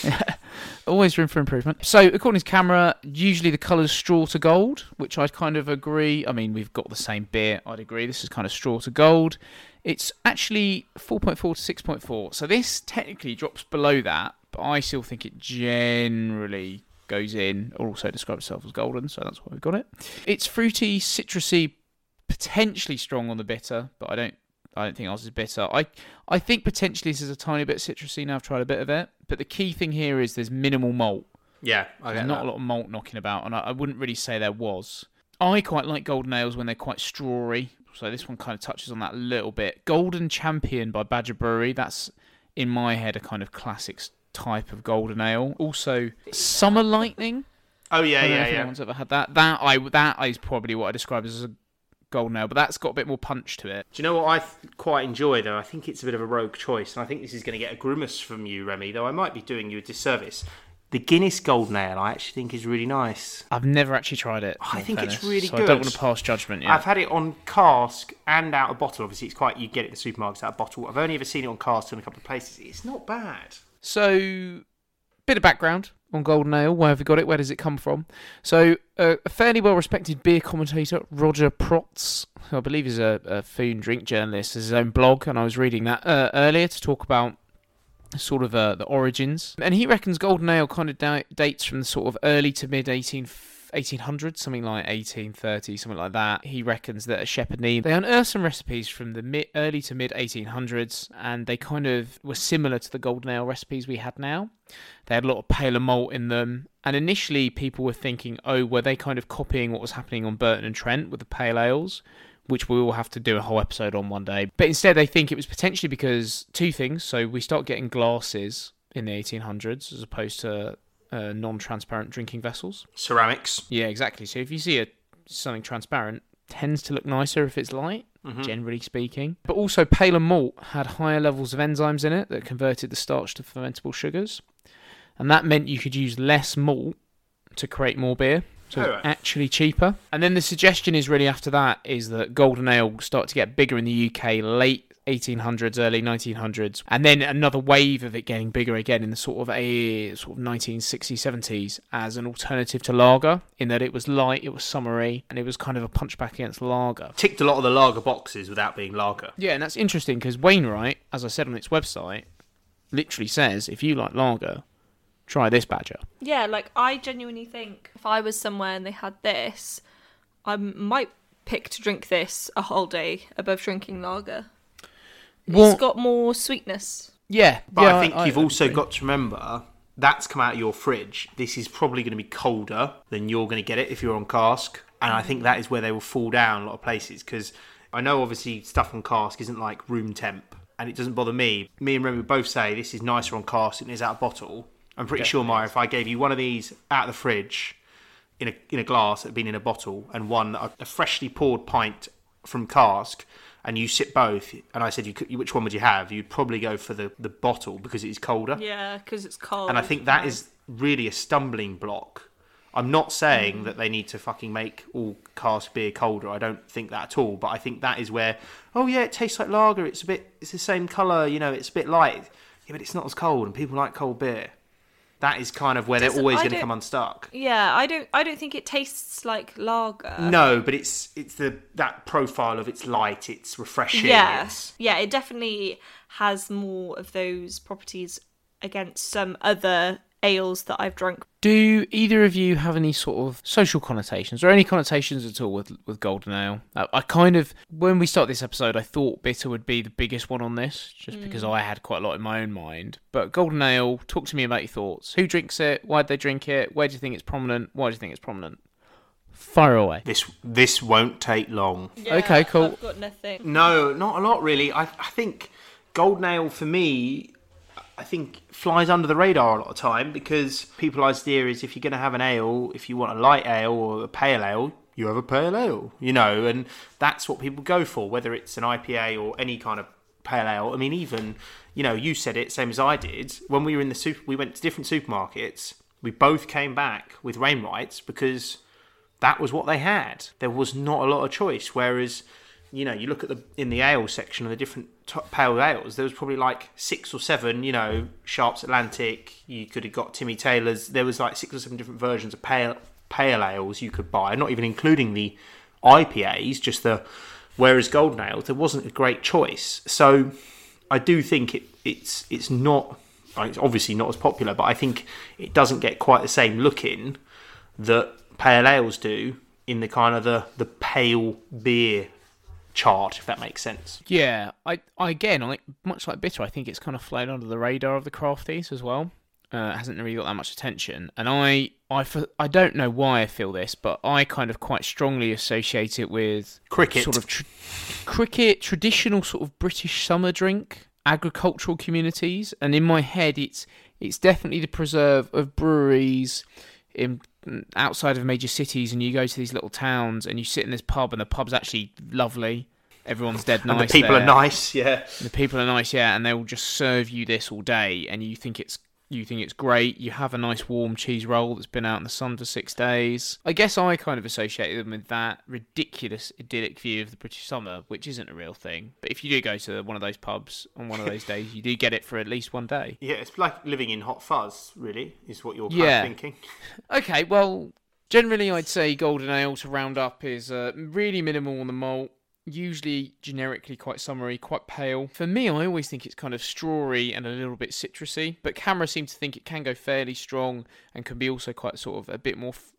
Always room for improvement. So, according to CAMRA, usually the colour's straw to gold, which I'd kind of agree. I mean, we've got the same beer. I'd agree. This is kind of straw to gold. It's actually 4.4 to 6.4. So, this technically drops below that, but I still think it generally goes in, also describes itself as golden, so that's why we've got it. It's fruity, citrusy, potentially strong on the bitter, but I don't I don't think ours is bitter. I I think potentially this is a tiny bit citrusy now I've tried a bit of it. But the key thing here is there's minimal malt. Yeah, I There's not that. a lot of malt knocking about, and I, I wouldn't really say there was. I quite like golden ales when they're quite strawy, so this one kind of touches on that a little bit. Golden Champion by Badger Brewery, that's in my head a kind of classic type of golden ale. Also, Summer Lightning. Oh yeah, I don't know yeah, if yeah. anyone's ever had that. That I that is probably what I describe as a golden ale, but that's got a bit more punch to it. Do you know what I th- quite enjoy though? I think it's a bit of a rogue choice, and I think this is going to get a grimace from you, Remy. Though I might be doing you a disservice. The Guinness Golden Ale, I actually think is really nice. I've never actually tried it. I in think it's really so I don't want to pass judgment yet. I've had it on cask and out of bottle. Obviously, it's quite you get it in the supermarkets out of bottle. I've only ever seen it on cask in a couple of places. It's not bad. So, bit of background on Golden Ale. Where have we got it? Where does it come from? So, uh, a fairly well respected beer commentator, Roger Protz, who I believe is a, a food and drink journalist, has his own blog, and I was reading that uh, earlier to talk about sort of uh, the origins. And he reckons Golden Ale kind of da- dates from the sort of early to mid 18. 1800s, something like 1830, something like that. He reckons that at Shepherd Neame, they unearthed some recipes from the mid, early to mid 1800s, and they kind of were similar to the golden ale recipes we had now. They had a lot of paler malt in them, and initially people were thinking, oh, were they kind of copying what was happening on Burton and Trent with the pale ales? Which we will have to do a whole episode on one day. But instead, they think it was potentially because two things. So we start getting glasses in the 1800s as opposed to uh, non-transparent drinking vessels. Ceramics. Yeah, exactly. So if you see a something transparent, tends to look nicer if it's light, generally speaking. But also, paler malt had higher levels of enzymes in it that converted the starch to fermentable sugars, and that meant you could use less malt to create more beer. So Alright. actually cheaper. And then the suggestion is really after that is that golden ale start to get bigger in the UK late 1800s, early 1900s, and then another wave of it getting bigger again in the sort of a sort of 1960s, 70s as an alternative to lager. In that it was light, it was summery, and it was kind of a punchback against lager. Ticked a lot of the lager boxes without being lager. Yeah, and that's interesting because Wainwright, as I said on its website, literally says if you like lager, try this badger. Yeah, like I genuinely think if I was somewhere and they had this, I might pick to drink this a whole day above drinking lager. Well- it's got more sweetness. Yeah, But yeah, I think you've I also agree. got to remember that's come out of your fridge. This is probably going to be colder than you're going to get it if you're on cask. And I think that is where they will fall down a lot of places because I know obviously stuff on cask isn't like room temp and it doesn't bother me. Me and Remy both say this is nicer on cask than it is out of bottle. I'm pretty sure, Maya, if I gave you one of these out of the fridge in a in a glass that had been in a bottle and one a, a freshly poured pint from cask and you sip both and I said you could, which one would you have you'd probably go for the, the bottle because it is colder Yeah, because it's cold. and I think that is really a stumbling block. I'm not saying Mm. that they need to fucking make all cask beer colder. I don't think that at all. But I think that is where, oh yeah, it tastes like lager. It's a bit, it's the same color. You know, it's a bit light. Yeah, but it's not as cold, and people like cold beer. That is kind of where they're always going to come unstuck. Yeah, I don't. I don't think it tastes like lager. No, but it's it's the that profile of it's light, it's refreshing. Yeah, It's, yeah, it definitely has more of those properties against some other ales that I've drunk. Do either of you have any sort of social connotations or any connotations at all with with golden ale? Uh, I kind of when we start this episode, I thought bitter would be the biggest one on this, just because I had quite a lot in my own mind. But golden ale, talk to me about your thoughts. Who drinks it? Why would they drink it? Where do you think it's prominent? Why do you think it's prominent? Fire away. this this won't take long. Okay, cool. I've got nothing. No, not a lot really. I, I think Golden Ale for me, I think flies under the radar a lot of time because people's idea is if you're going to have an ale, if you want a light ale or a pale ale, you have a pale ale, you know, and that's what people go for, whether it's an IPA or any kind of pale ale. I mean, even you know, you said it same as I did when we were in the super. We went to different supermarkets. We both came back with Wainwrights because that was what they had. There was not a lot of choice. Whereas, you know, you look at the in the ale section of the different top pale ales, there was probably like six or seven. You know, Sharps Atlantic. You could have got Timmy Taylor's. There was like six or seven different versions of pale pale ales you could buy, not even including the IPAs. Just the whereas golden ales, there wasn't a great choice. So, I do think it it's it's not. It's obviously not as popular, but I think it doesn't get quite the same look in that pale ales do in the kind of the, the pale beer chart, if that makes sense. Yeah, I, I again, I much like bitter, I think it's kind of flown under the radar of the crafties as well. Uh, hasn't really got that much attention, and I, I, I don't know why I feel this, but I kind of quite strongly associate it with Cricket. sort of tr- cricket, traditional sort of British summer drink, agricultural communities, and in my head, it's it's definitely the preserve of breweries in outside of major cities, and you go to these little towns and you sit in this pub, and the pub's actually lovely. Everyone's dead nice. and the people are nice, yeah. The people are nice, yeah, and they will just serve you this all day, and you think it's you think it's great. You have a nice warm cheese roll that's been out in the sun for six days. I guess I kind of associate them with that ridiculous idyllic view of the British summer, which isn't a real thing. But if you do go to one of those pubs on one of those days, you do get it for at least one day. Yeah, it's like living in hot fuzz, really, is what you're kind Yeah. of thinking. Okay, well, generally I'd say golden ale to round up is uh, really minimal on the malt, usually generically quite summery, quite pale. For me, I always think it's kind of strawy and a little bit citrusy, but CAMRA seem to think it can go fairly strong and can be also quite sort of a bit more. F-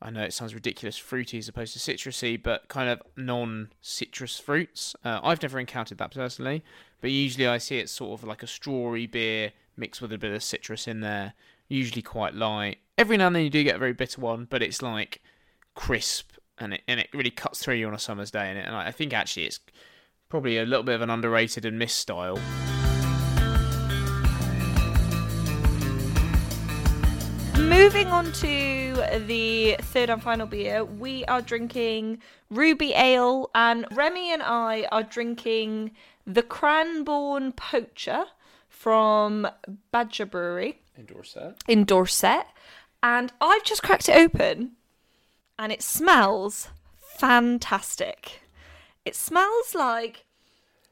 I know it sounds ridiculous, fruity as opposed to citrusy, but kind of non-citrus fruits. Uh, I've never encountered that personally, but usually I see it sort of like a strawy beer mixed with a bit of citrus in there. Usually quite light. Every now and then you do get a very bitter one, but it's like crisp and it and it really cuts through you on a summer's day. And, it, and I think actually it's probably a little bit of an underrated and missed style. Moving on to the third and final beer, we are drinking Ruby Ale, and Remy and I are drinking the Cranborne Poacher from Badger Brewery Endorse that. in Dorset. And I've just cracked it open, and it smells fantastic. It smells like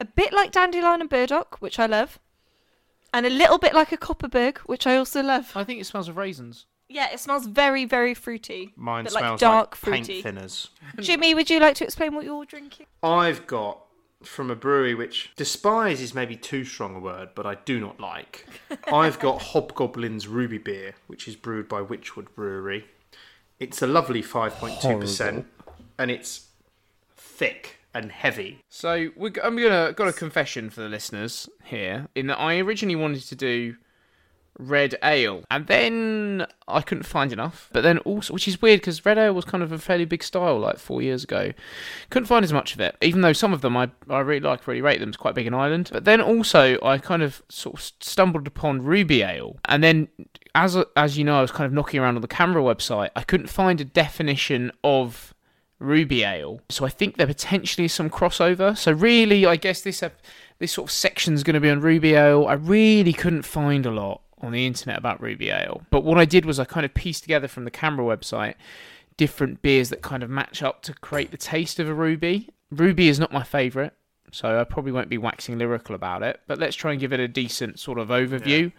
a bit like dandelion and burdock, which I love, and a little bit like a Kopparberg, which I also love. I think it smells of raisins. Yeah, it smells very, very fruity. Mine but smells like dark like fruity. paint thinners. Jimmy, would you like to explain what you're drinking? I've got from a brewery which despise is maybe too strong a word, but I do not like. I've got Hobgoblin's Ruby Beer, which is brewed by Wychwood Brewery. It's a lovely 5.2%, and it's thick and heavy. So we're, I'm gonna got a confession for the listeners here. In that I originally wanted to do red ale. And then I couldn't find enough. But then also, which is weird because red ale was kind of a fairly big style like four years ago. Couldn't find as much of it, even though some of them I, I really like, really rate them. It's quite big in Ireland. But then also, I kind of sort of stumbled upon ruby ale. And then as as you know, I was kind of knocking around on the CAMRA website. I couldn't find a definition of ruby ale, so I think there potentially is some crossover. So really, I guess this this sort of section is going to be on ruby ale. I really couldn't find a lot on the internet about ruby ale, but what I did was I kind of pieced together from the CAMRA website different beers that kind of match up to create the taste of a ruby. Ruby is not my favourite. So I probably won't be waxing lyrical about it, but let's try and give it a decent sort of overview,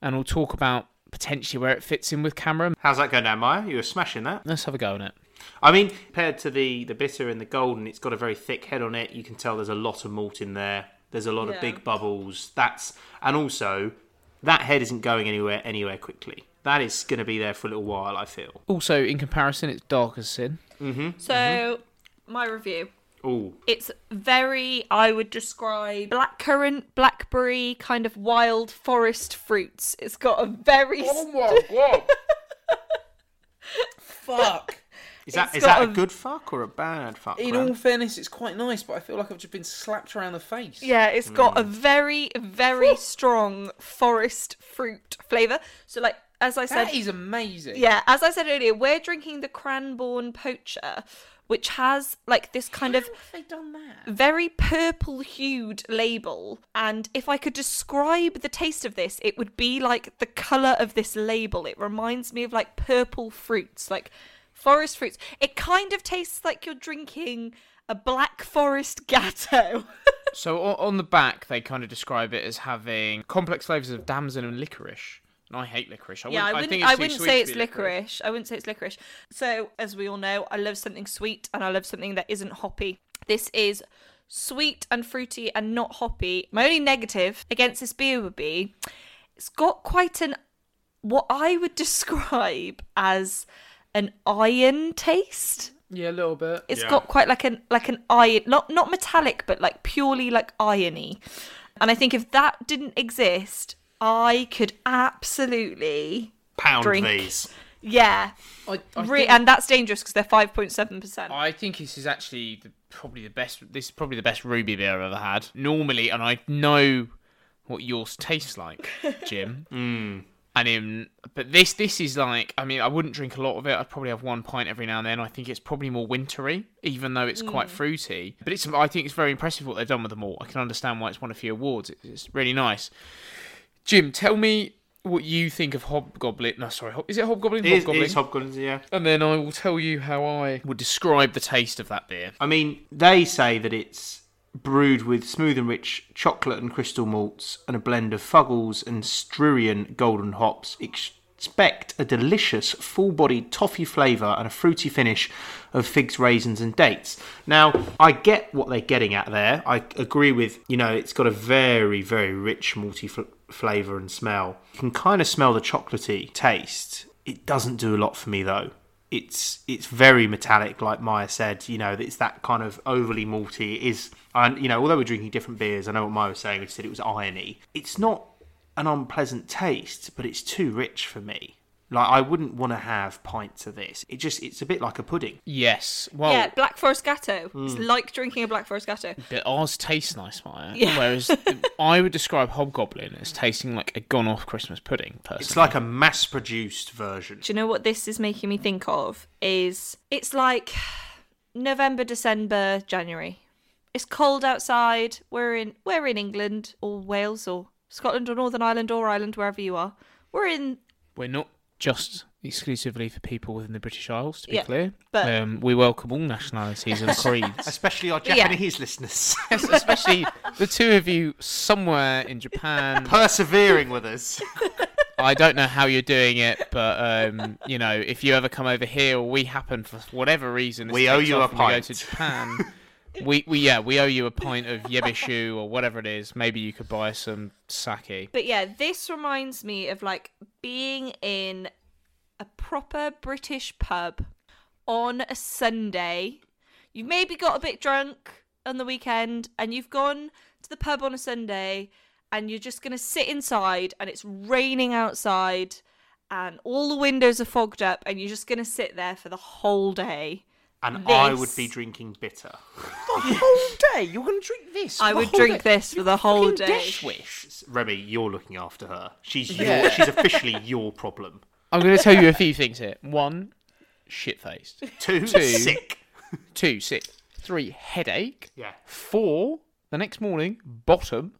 and we'll talk about potentially where it fits in with CAMRA. How's that going down, Maya? You were smashing that. Let's have a go on it. I mean, compared to the the bitter and the golden, it's got a very thick head on it. You can tell there's a lot of malt in there. There's a lot Yeah. of big bubbles. That's and also that head isn't going anywhere anywhere quickly. That is going to be there for a little while. I feel. Also, in comparison, it's dark as sin. Mm-hmm. So, mm-hmm. my review. Oh, It's very, I would describe blackcurrant, blackberry, kind of wild forest fruits. It's got a very. Oh my god! Fuck. Is that It's is that a a- good fuck or a bad fuck? In Graham? all fairness, it's quite nice, but I feel like I've just been slapped around the face. Yeah, it's got a hmm. very, very strong forest fruit flavour. So, like, as I said, that is amazing. yeah, as I said earlier, we're drinking the Cranborne Poacher, which has like this kind of How have they done that? very purple hued label. And if I could describe the taste of this, it would be like the colour of this label. It reminds me of like purple fruits, like forest fruits. It kind of tastes like you're drinking a black forest gatto. So on the back, they kind of describe it as having complex flavors of damson and licorice. And I hate licorice. I yeah, I wouldn't, I, too wouldn't say it's be licorice. I wouldn't say it's licorice. So, as we all know, I love something sweet and I love something that isn't hoppy. This is sweet and fruity and not hoppy. My only negative against this beer would be it's got quite an what I would describe as an iron taste. Yeah, a little bit. It's Yeah. got quite like an like an iron, not not metallic, but like purely like irony. And I think if that didn't exist, I could absolutely Pound drink. these. yeah, I, I, Re- think, and that's dangerous because they're five point seven percent. I think this is actually the, probably the best. This is probably the best ruby beer I've ever had. Normally, and I know what yours tastes like, Jim. Mm. And in, but this this is like I mean I wouldn't drink a lot of it. I'd probably have one pint every now and then. I think it's probably more wintry, even though it's quite hmm. fruity. But it's I think it's very impressive what they've done with them all. I can understand why it's won a few awards. It's, it's really nice. Jim, tell me what you think of Hobgoblin. No, sorry, is it Hobgoblin? It is, it Hobgoblin. is hobgoblins, yeah. and then I will tell you how I would describe the taste of that beer. I mean, they say that it's brewed with smooth and rich chocolate and crystal malts and a blend of Fuggles and Styrian golden hops. Expect a delicious, full bodied toffee flavour and a fruity finish of figs, raisins, and dates. Now, I get what they're getting at there. I agree with, you know, it's got a very, very rich malty fl- flavour and smell. You can kind of smell the chocolatey taste. It doesn't do a lot for me though it's it's very metallic, like Maya said. You know, it's that kind of overly malty. It is and you know, although we're drinking different beers, I know what Maya was saying. She said it was irony. It's not an unpleasant taste, but it's too rich for me. Like I wouldn't want to have pints of this. It just it's a bit like a pudding. Yes, well, yeah, Black Forest Gatto. It's Hmm. like drinking a Black Forest Gatto. but ours tastes nice, Maya. Yeah. Whereas I would describe Hobgoblin as tasting like a gone-off Christmas pudding. Personally, It's like a mass-produced version. Do you know what this is making me think of? Is it's like November, December, January. It's cold outside. We're in we're in England or Wales or Scotland or Northern Ireland or Ireland, wherever you are. We're in we're not just exclusively for people within the British Isles. To be Yeah, clear, but- um, we welcome all nationalities and creeds. Especially our Yeah. Japanese listeners Yes, especially the two of you somewhere in Japan. persevering with us. I don't know how you're doing it, but um, you know, if you ever come over here or we happen for whatever reason, We owe you a off and we go pint. to Japan. We, we yeah, we owe you a pint of Yebisu or whatever it is. Maybe you could buy some sake. But yeah, this reminds me of like being in a proper British pub on a Sunday. You've maybe got a bit drunk on the weekend and you've gone to the pub on a Sunday and you're just going to sit inside and it's raining outside and all the windows are fogged up and you're just going to sit there for the whole day. And I would be drinking bitter. The whole day. You're going to drink this. I would drink day? this for the whole day. dish wish. Remy, you're looking after her. She's your, Yeah. she's officially your problem. I'm going to tell you a few things here. One, shit faced. Two, Two. sick. Two, sick. Three, headache. Yeah. Four, the next morning, bottom.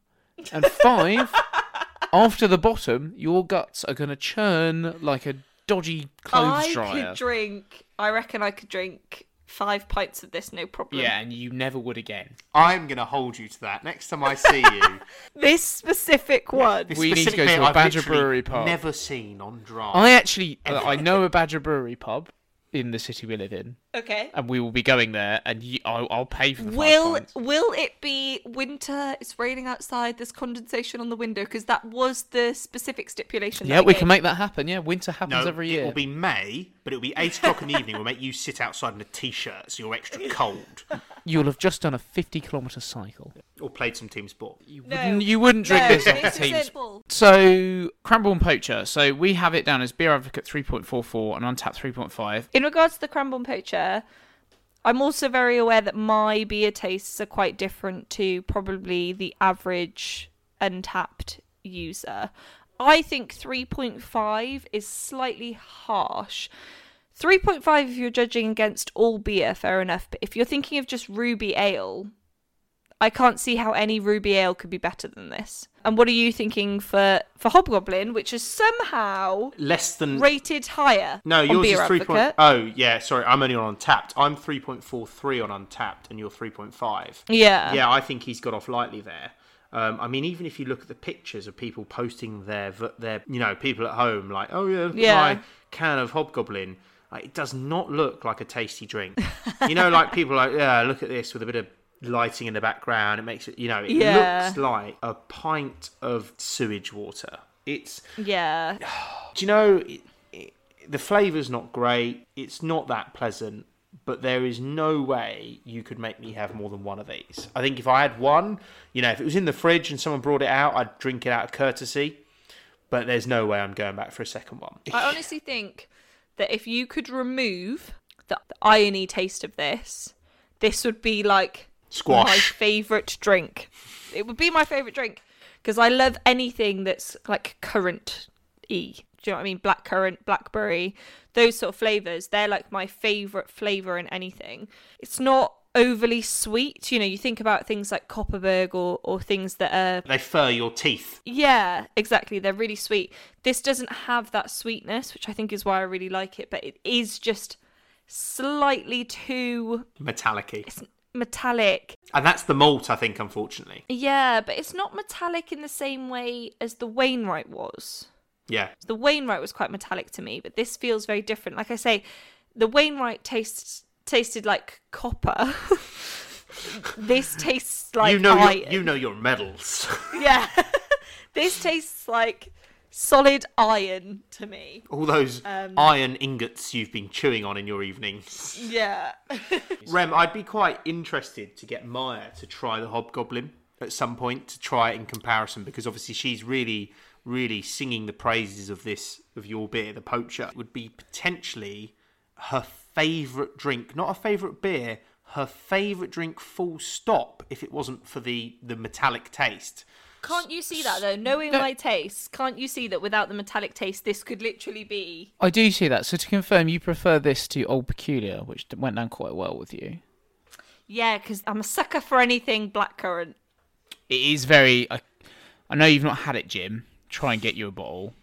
And five, after the bottom, your guts are going to churn like a dodgy clothes I dryer. could drink, I reckon I could drink five pints of this, no problem. yeah, and you never would again. I'm going to hold you to that next time I see you. This specific one. This We need to specific go to bit Badger Brewery pub. Never seen on draft. I actually, uh, I know a Badger Brewery pub in the city we live in, Okay. and we will be going there, and you, I'll, I'll pay for the Will five will it be winter? It's raining outside. There's condensation on the window because that was the specific stipulation. Yeah, I we gave. can make that happen. Yeah, winter happens no, every year. It will be May, but it'll be eight o'clock in the evening. We'll make you sit outside in a t-shirt so you're extra cold, You'll have just done a 50 kilometre cycle. or played some team sport. You No. wouldn't, you wouldn't drink No, this off the this team. isn't- So, Cranborne Poacher. So, we have it down as Beer Advocate 3.44 and Untappd 3.5. In regards to the Cranborne Poacher, I'm also very aware that my beer tastes are quite different to probably the average Untappd user. I think 3.5 is slightly harsh. 3.5 if you're judging against all beer, fair enough. But if you're thinking of just Ruby Ale, I can't see how any Ruby Ale could be better than this. And what are you thinking for, for Hobgoblin, which is somehow Less than rated higher? No, yours is three point. Oh, yeah. Sorry, I'm only on Untappd. I'm three point four three on Untappd, and you're three point five. Yeah. Yeah, I think he's got off lightly there. Um, I mean, even if you look at the pictures of people posting their their you know people at home, like, oh yeah, look Yeah. at my can of Hobgoblin. Like, it does not look like a tasty drink. you know, like people are like, yeah, look at this with a bit of lighting in the background. It makes it, you know, it Yeah. looks like a pint of sewage water. It's Yeah. do you know it, it, the flavour's not great it's not that pleasant but there is no way you could make me have more than one of these i think if i had one you know if it was in the fridge and someone brought it out i'd drink it out of courtesy but there's no way i'm going back for a second one I honestly think that if you could remove the, the irony taste of this, this would be like my favorite drink. It would be my favorite drink because I love anything that's like currant e. Do you know what I mean? Blackcurrant, blackberry, those sort of flavors. They're like my favorite flavor in anything. It's not overly sweet. You know, you think about things like Kopparberg or, or things that are they fur your teeth yeah, exactly. They're really sweet. This doesn't have that sweetness, which I think is why I really like it, but it is just slightly too metallic metallic. and that's the malt i think unfortunately Yeah, but it's not metallic in the same way as the Wainwright was. yeah The Wainwright was quite metallic to me, but this feels very different. Like I say, the Wainwright tastes tasted like copper. this tastes like you know iron. your, you know your medals Yeah. this tastes like solid iron to me. all those Um, iron ingots you've been chewing on in your evenings Yeah. Rem, I'd be quite interested to get Maya to try the Hobgoblin at some point to try it in comparison because obviously she's really, really singing the praises of this of your beer, the Poacher. It would be potentially her favourite drink, not a favourite beer, her favourite drink. Full stop. If it wasn't for the the metallic taste. Can't you see that though? Knowing my tastes, can't you see that without the metallic taste, this could literally be. I do see that. So, to confirm, you prefer this to Old Peculier, which went down quite well with you. Yeah, because I'm a sucker for anything blackcurrant. It is very. I, I know you've not had it, Jim. Try and get you a bottle.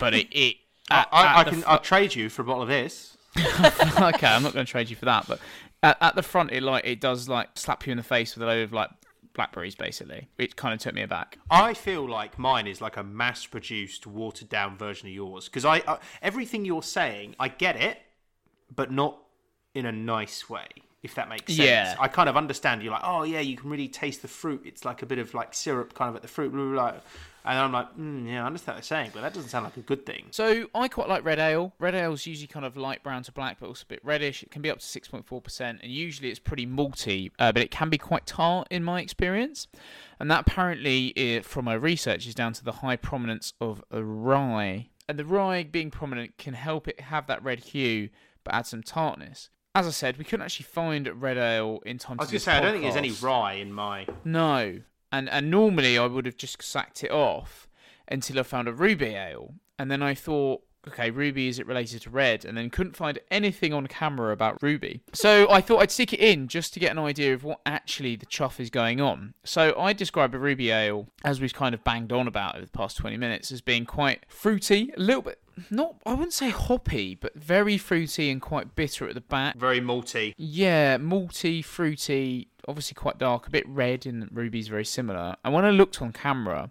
But it. it at- I, I at the can fr- I'll trade you for a bottle of this. okay, I'm not going to trade you for that, but at, at the front, it like it does like slap you in the face with a load of like blackberries, basically. It kind of took me aback. I feel like mine is like a mass-produced, watered-down version of yours because I, I everything you're saying, I get it, but not in a nice way. if that makes sense. Yeah. I kind of understand. You're like, oh yeah, you can really taste the fruit. It's like a bit of like syrup, kind of at the fruit, blah, blah, blah. And I'm like, mm, yeah, I understand what they're saying, but that doesn't sound like a good thing. So I quite like red ale. Red ale is usually kind of light brown to black, but also a bit reddish. It can be up to six point four percent, and usually it's pretty malty, uh, but it can be quite tart in my experience. And that apparently, i from my research, is down to the high prominence of a rye. And the rye being prominent can help it have that red hue, but add some tartness. As I said, we couldn't actually find red ale in time. I was going to say, I don't think there's any rye in my. No, and and normally I would have just sacked it off until I found a ruby ale, and then I thought, okay, ruby is it related to red, and then couldn't find anything on CAMRA about ruby. So I thought I'd stick it in just to get an idea of what actually the chuff is going on. So I describe a ruby ale as we've kind of banged on about over the past 20 minutes as being quite fruity, a little bit. Not, I wouldn't say hoppy, but very fruity and quite bitter at the back. Very malty. Yeah, malty, fruity, obviously quite dark, a bit red, and Ruby's very similar. And when I looked on CAMRA,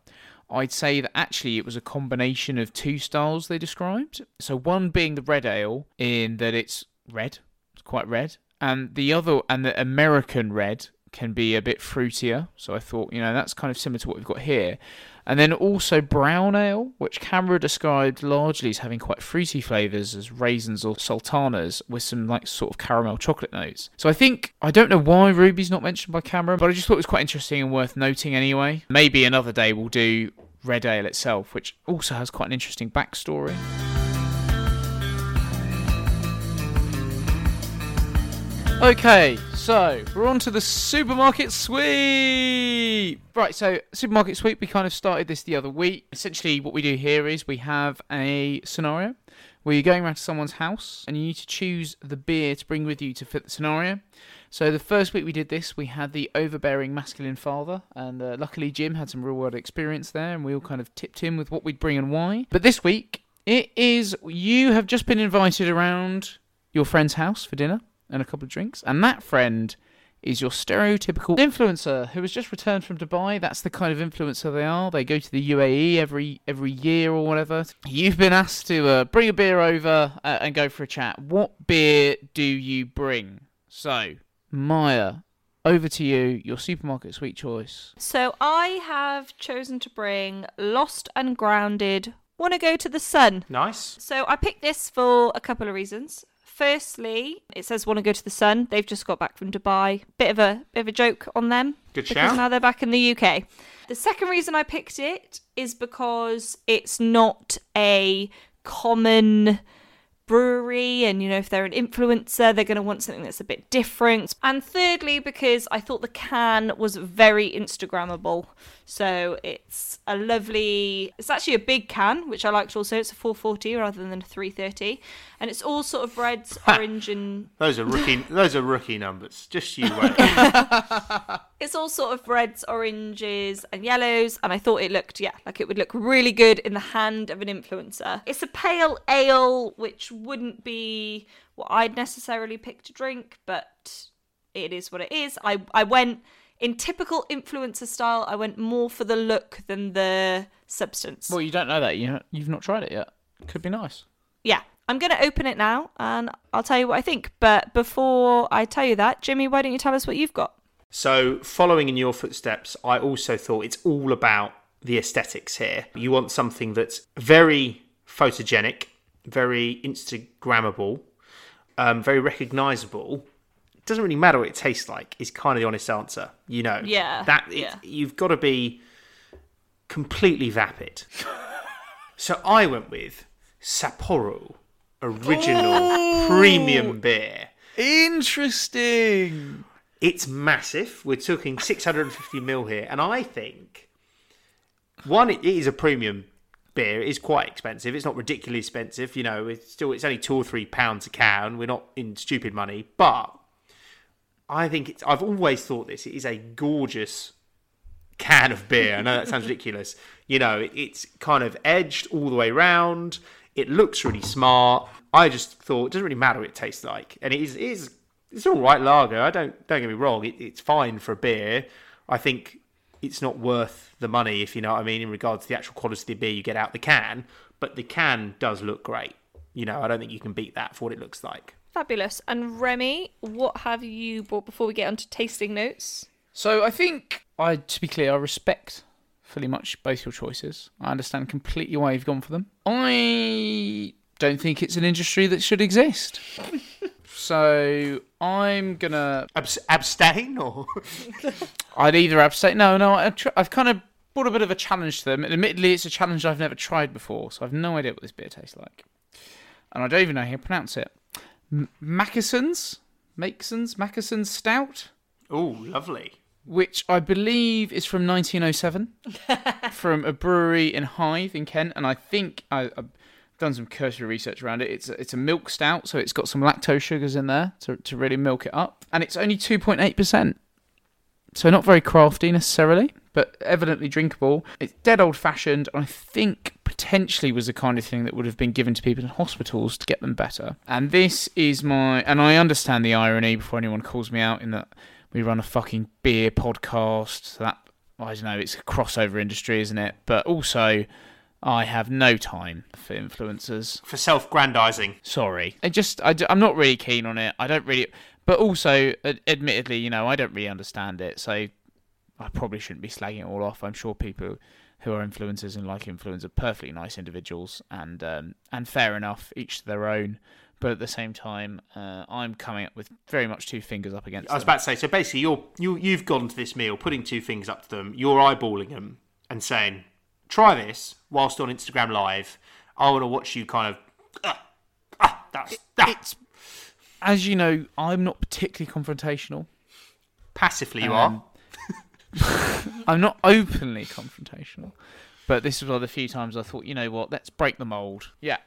I'd say that actually it was a combination of two styles they described. So one being the red ale, in that it's red, it's quite red, and the other, and the American red can be a bit fruitier. So I thought, you know, that's kind of similar to what we've got here. And then also brown ale, which CAMRA described largely as having quite fruity flavours as raisins or sultanas with some like sort of caramel chocolate notes. So I think I don't know why Ruby's not mentioned by CAMRA, but I just thought it was quite interesting and worth noting anyway. Maybe another day we'll do red ale itself, which also has quite an interesting backstory. Okay, so we're on to the supermarket sweep. Right, so supermarket sweep, we kind of started this the other week. Essentially, what we do here is we have a scenario where you're going around to someone's house and you need to choose the beer to bring with you to fit the scenario. So the first week we did this, we had the overbearing masculine father, and uh, luckily Jim had some real world experience there, and we all kind of tipped him with what we'd bring and why. But this week, it is you have just been invited around your friend's house for dinner and a couple of drinks, and that friend is your stereotypical influencer who has just returned from Dubai. That's the kind of influencer they are. They go to the UAE every every year or whatever. You've been asked to uh, bring a beer over uh, and go for a chat. What beer do you bring? So, Maya, over to you. Your supermarket sweet choice. So I have chosen to bring Lost and Grounded. Want to go to the sun? Nice. So I picked this for a couple of reasons. Firstly, it says want to go to the sun. They've just got back from Dubai. Bit of a bit of a joke on them Good because shout. now they're back in the UK. The second reason I picked it is because it's not a common brewery and you know if they're an influencer they're going to want something that's a bit different and thirdly because i thought the can was very instagrammable so it's a lovely it's actually a big can which i liked also it's a 440 rather than a 330 and it's all sort of reds orange and Those are rookie. those are rookie numbers. Just you wait. it's all sort of reds, oranges, and yellows, and I thought it looked, yeah, like it would look really good in the hand of an influencer. It's a pale ale, which wouldn't be what I'd necessarily pick to drink, but it is what it is. I I went in typical influencer style. I went more for the look than the substance. Well, you don't know that. You you've not tried it yet. Could be nice. yeah. I'm going to open it now and I'll tell you what I think. But before I tell you that, Jimmy, why don't you tell us what you've got? So, following in your footsteps, I also thought it's all about the aesthetics here. You want something that's very photogenic, very Instagrammable, um, very recognizable. It doesn't really matter what it tastes like. Is kind of the honest answer. You know. Yeah, That it, yeah. you've got to be completely vapid. so I went with Sapporo original premium beer. Interesting. It's massive. We're talking 650 mil here, and I think one, it is a premium beer. is quite expensive. It's not ridiculously expensive. You know, it's still it's only two or three pounds a can. We're not in stupid money, but I think it's. I've always thought this. It is a gorgeous can of beer. I know that sounds ridiculous. You know, it, it's kind of edged all the way round. It looks really smart. I just thought it doesn't really matter what it tastes like, and it is it is it's all right lager. I don't don't get me wrong. It, it's fine for a beer. I think it's not worth the money if you know what I mean in regards to the actual quality of the beer you get out the can. But the can does look great. You know, I don't think you can beat that for what it looks like. Fabulous. And Remy, what have you bought before we get on to tasting notes? So I think I, to be clear, I respect fully much both your choices. I understand completely why you've gone for them. I don't think it's an industry that should exist. so I'm gonna. Abs- abstain or I'd either abstain. No, no. I've, tr- I've kind of brought a bit of a challenge to them. And admittedly, it's a challenge I've never tried before, so I've no idea what this beer tastes like, and I don't even know how to pronounce it. M- Mackeson's, Makeson's, Mackeson's Stout. oh, lovely. which I believe is from 1907, from a brewery in Hythe in Kent, and I think I, I've done some cursory research around it. It's a, it's a milk stout, so it's got some lactose sugars in there to to really milk it up, and it's only 2.8 percent, so not very crafty necessarily, but evidently drinkable. It's dead old fashioned, and I think potentially was the kind of thing that would have been given to people in hospitals to get them better. And this is my, and I understand the irony before anyone calls me out in that we run a fucking beer podcast. So that I don't know, it's a crossover industry, isn't it? But also, I have no time for influencers. For self-grandizing. Sorry, I just I, am not really keen on it. I don't really, but also, ad- admittedly, you know, I don't really understand it. So I probably shouldn't be slagging it all off. I'm sure people who are influencers and like influencers are perfectly nice individuals, and um, and fair enough, each to their own. But at the same time, uh, I'm coming up with very much two fingers up against. I was them. about to say. So basically, you're you you've gone to this meal, putting two fingers up to them. You're eyeballing them and saying, "Try this." Whilst on Instagram Live, I want to watch you kind of. Ah, ah, that's ah. it's as you know, I'm not particularly confrontational. passively you Um, are. I'm not openly confrontational, but this was one of the few times I thought, you know what, let's break the mold. Yeah.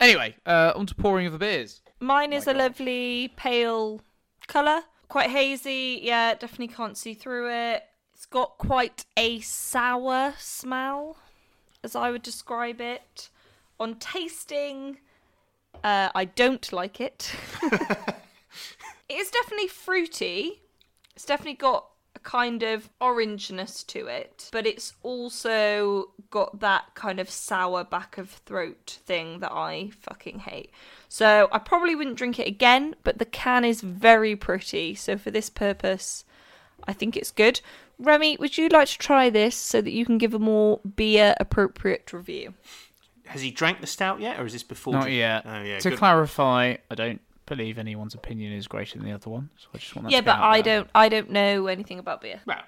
Anyway, uh, on to pouring of the beers. Mine is a lovely pale colour, quite hazy. Yeah, definitely can't see through it. It's got quite a sour smell, as I would describe it. On tasting, uh, I don't like it. it is definitely fruity. It's definitely got a kind of orangeness to it, but it's also got that kind of sour back of throat thing that I fucking hate. So I probably wouldn't drink it again, but the can is very pretty. So for this purpose, I think it's good. Remy, would you like to try this so that you can give a more beer appropriate review? Has he drank the stout yet, or is this before? Not yet. Oh yeah. to good. clarify, I don't believe anyone's opinion is greater than the other one, so I just want that yeah, to but out I there. don't I don't know anything about beer. well,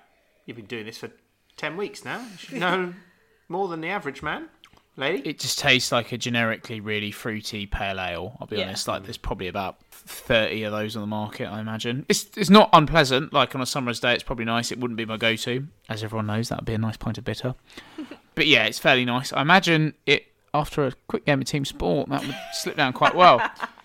you've been doing this for ten weeks now. You should know more than the average man, lady. It just tastes like a generically really fruity pale ale. I'll be Yeah. honest. Like there's probably about thirty of those on the market. I imagine it's it's not unpleasant. Like on a summer's day, it's probably nice. It wouldn't be my go-to, as everyone knows. That would be a nice pint of bitter. but yeah, it's fairly nice. I imagine it after a quick game of team sport that would slip down quite well.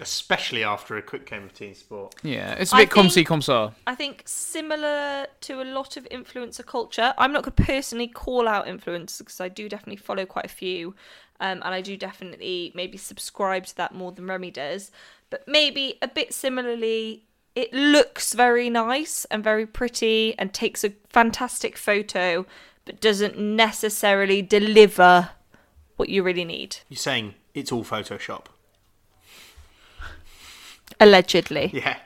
Especially after a quick game of team sport. Yeah, it's a bit comme si think- comme ça. I think similar to a lot of influencer culture. I'm not going to personally call out influencers because I do definitely follow quite a few, um, and I do definitely maybe subscribe to that more than Remy does. But maybe a bit similarly, it looks very nice and very pretty and takes a fantastic photo, but doesn't necessarily deliver what you really need. You're saying it's all Photoshop. Allegedly. Yeah.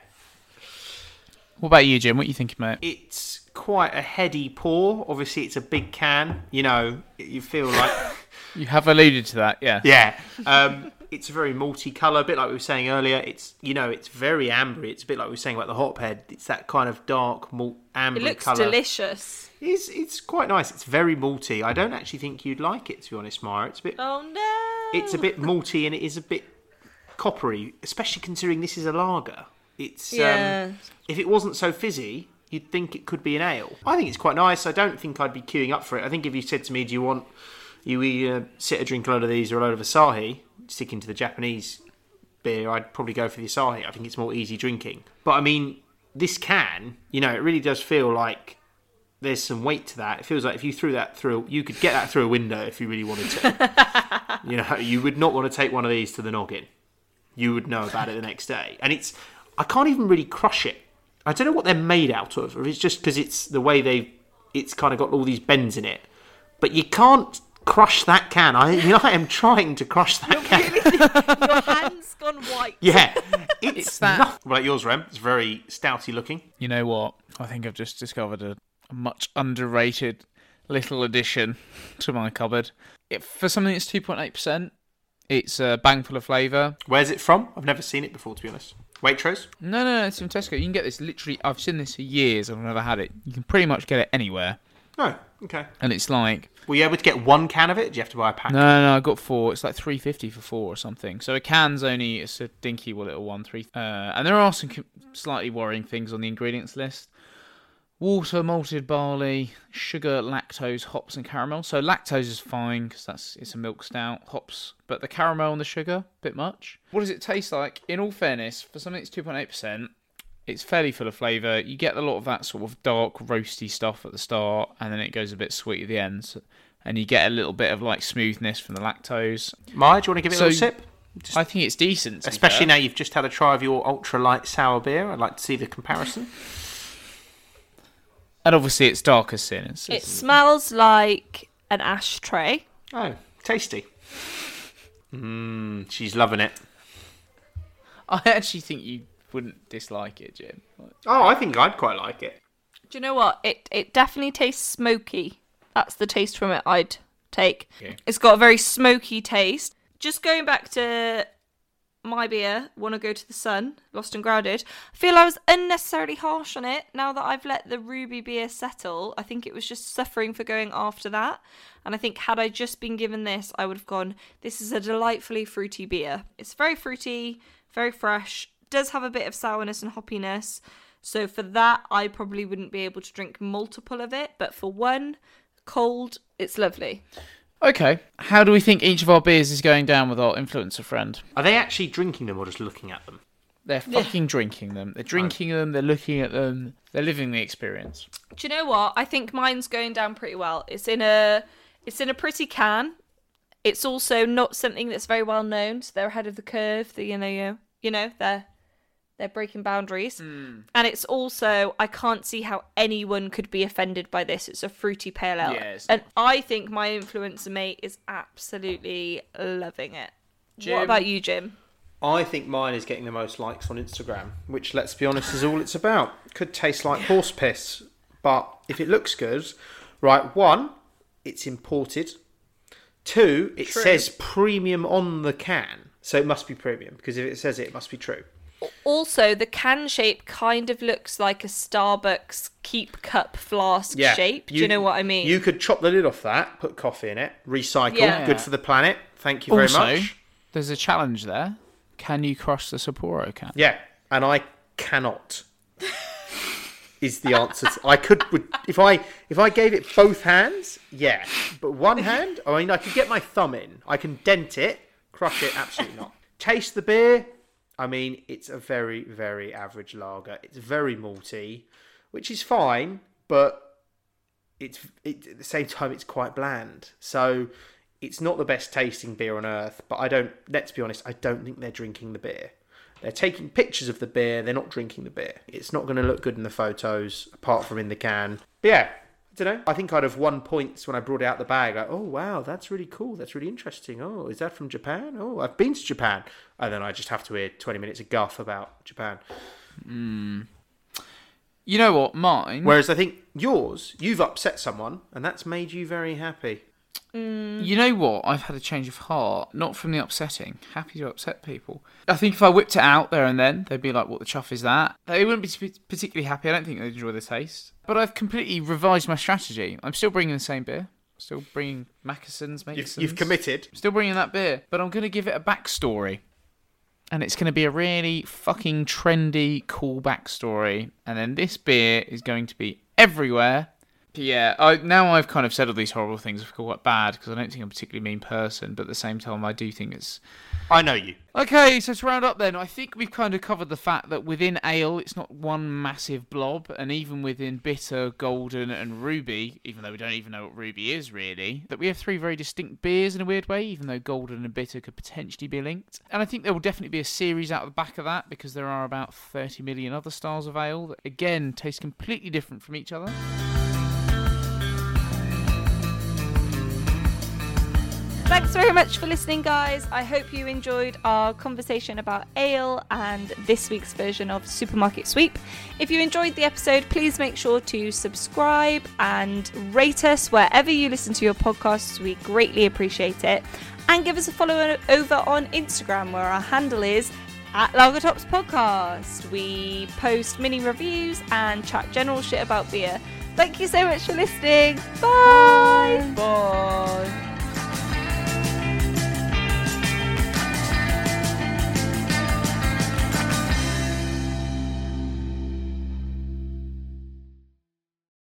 What about you, Jim? What are you thinking, mate? It's quite a heady pour. Obviously, it's a big can. You know, you feel like You have alluded to that, yeah. yeah. Um, it's a very multicolour, a bit like we were saying earlier. It's you know, it's very ambery. It's a bit like we were saying about the hotbed. It's that kind of dark malt amber colour. It looks colour. delicious. It's it's quite nice. It's very malty. I don't actually think you'd like it to be honest, Maya. It's a bit Oh no! it's a bit malty and it is a bit coppery, especially considering this is a lager. It's Yeah. um, if it wasn't so fizzy, you'd think it could be an ale. I think it's quite nice. I don't think I'd be queuing up for it. I think if you said to me, "Do you want you either sit or drink a load of these or a load of Asahi?" Sticking to the Japanese beer, I'd probably go for the Asahi. I think it's more easy drinking. But I mean, this can, you know, it really does feel like there's some weight to that. It feels like if you threw that through, you could get that through a window if you really wanted to. you know, you would not want to take one of these to the noggin. You would know about it the next day. And it's, I can't even really crush it. I don't know what they're made out of, or it's just because it's the way they, it's kind of got all these bends in it. But you can't crush that can. I, you know, I am trying to crush that can. Your hand's gone white. Yeah, It's that. Nothing. What about yours, Rem? It's very stouty looking. You know what? I think I've just discovered a, a much underrated little addition to my cupboard. It, for something that's 2.8%, it's a bang full of flavour. Where's it from? I've never seen it before, to be honest. Waitrose? No, no, no, it's from Tesco. You can get this literally. I've seen this for years. I've never had it. You can pretty much get it anywhere, Oh, okay. and it's like Were you able to get one can of it? Do you have to buy a pack? no, no. I got four. It's like three fifty for four or something. So a can's only it's a dinky little one three. Uh, and there are some slightly worrying things on the ingredients list. Water, malted barley, sugar, lactose, hops, and caramel. So lactose is fine because that's it's a milk stout. Hops, but the caramel and the sugar, a bit much. What does it taste like? In all fairness, for something that's two point eight percent, it's fairly full of flavour. You get a lot of that sort of dark, roasty stuff at the start, and then it goes a bit sweet at the end. So- and you get a little bit of like smoothness from the lactose. Maya, do you want to give it a So- little sip? Just- I think it's decent, especially now you've just had a try of your ultra light sour beer. I'd like to see the comparison. And obviously, it's darker sin. It's, It it's- smells like an ashtray. Oh, tasty. Mmm, she's loving it. I actually think you wouldn't dislike it, Jim. Oh, I think I'd quite like it. Do you know what? It it definitely tastes smoky. That's the taste from it I'd take. Okay. It's got a very smoky taste. Just going back to my beer, Want to Go to the Sun, Lost and Grounded, I feel I was unnecessarily harsh on it. Now that I've let the Ruby beer settle, I think it was just suffering for going after that. And I think had I just been given this, I would have gone, this is a delightfully fruity beer. It's very fruity, very fresh, does have a bit of sourness and hoppiness. So for that, I probably wouldn't be able to drink multiple of it. But for one, cold, it's lovely. Okay. How do we think each of our beers is going down with our influencer friend? Are they actually drinking them or just looking at them? They're fucking drinking them. They're oh. drinking them. They're looking at them. They're living the experience. Do you know what? I think mine's going down pretty well. It's in a it's in a pretty can. It's also not something that's very well known. So they're ahead of the curve. The you know you, you know they're they're breaking boundaries. Hmm. And it's also I can't see how anyone could be offended by this. It's a fruity pale ale. Yeah, and I think my influencer mate is absolutely loving it. Jim? What about you, Jim? I think mine is getting the most likes on Instagram, which, let's be honest, is all it's about. Could taste like horse piss, but if it looks good, right, one, it's imported. Two, it True. says premium on the can, so it must be premium, because if it says it, it must be true. Also, the can shape kind of looks like a Starbucks keep cup flask shape. Do you, know what I mean? You could chop the lid off that, put coffee in it, recycle, Yeah. good for the planet. Thank you very also, much. there's a challenge there. Can you crush the Sapporo can? Yeah, and I cannot. is the answer. To, I could would, if I if I gave it both hands, yeah, but one hand. I mean, I could get my thumb in. I can dent it, crush it. Absolutely not. Taste the beer. I mean, it's a very very average lager. It's very malty, which is fine, but it's it, at the same time it's quite bland. So it's not the best tasting beer on earth. But I don't. Let's be honest. I don't think they're drinking the beer. They're taking pictures of the beer. They're not drinking the beer. It's not going to look good in the photos, apart from in the can. But yeah, I don't know. I think I'd have won points when I brought out the bag. Like, oh wow, that's really cool. That's really interesting. Oh, is that from Japan? Oh, I've been to Japan. And then I just have to hear twenty minutes of guff about Japan. Hmm. You know what? Mine. Whereas I think yours, you've upset someone, and that's made you very happy. Mm. You know what? I've had a change of heart, not from the upsetting. Happy to upset people. I think if I whipped it out there and then, they'd be like, "What the chuff is that?" They wouldn't be particularly happy. I don't think they'd enjoy the taste. But I've completely revised my strategy. I'm still bringing the same beer. Still bringing Mackeson's, You've, Makeson's. you've committed. Still bringing that beer, but I'm going to give it a backstory. And it's going to be a really fucking trendy, cool backstory. And then this beer is going to be everywhere. But yeah, I, now I've kind of said all these horrible things. I feel quite bad because I don't think I'm a particularly mean person, but at the same time, I do think it's I know you. Okay, so to round up then, I think we've kind of covered the fact that within ale, it's not one massive blob, and even within bitter, golden, and ruby, even though we don't even know what ruby is really, that we have three very distinct beers in a weird way, even though golden and bitter could potentially be linked. And I think there will definitely be a series out of the back of that because there are about 30 million other styles of ale that, again, taste completely different from each other. Thanks very much for listening, guys. I hope you enjoyed our conversation about ale and this week's version of Supermarket Sweep. If you enjoyed the episode, please make sure to subscribe and rate us wherever you listen to your podcasts. We greatly appreciate it. And give us a follow over on Instagram, where our handle is at Lagertops Podcast. We post mini reviews and chat general shit about beer. Thank you so much for listening. Bye. Bye.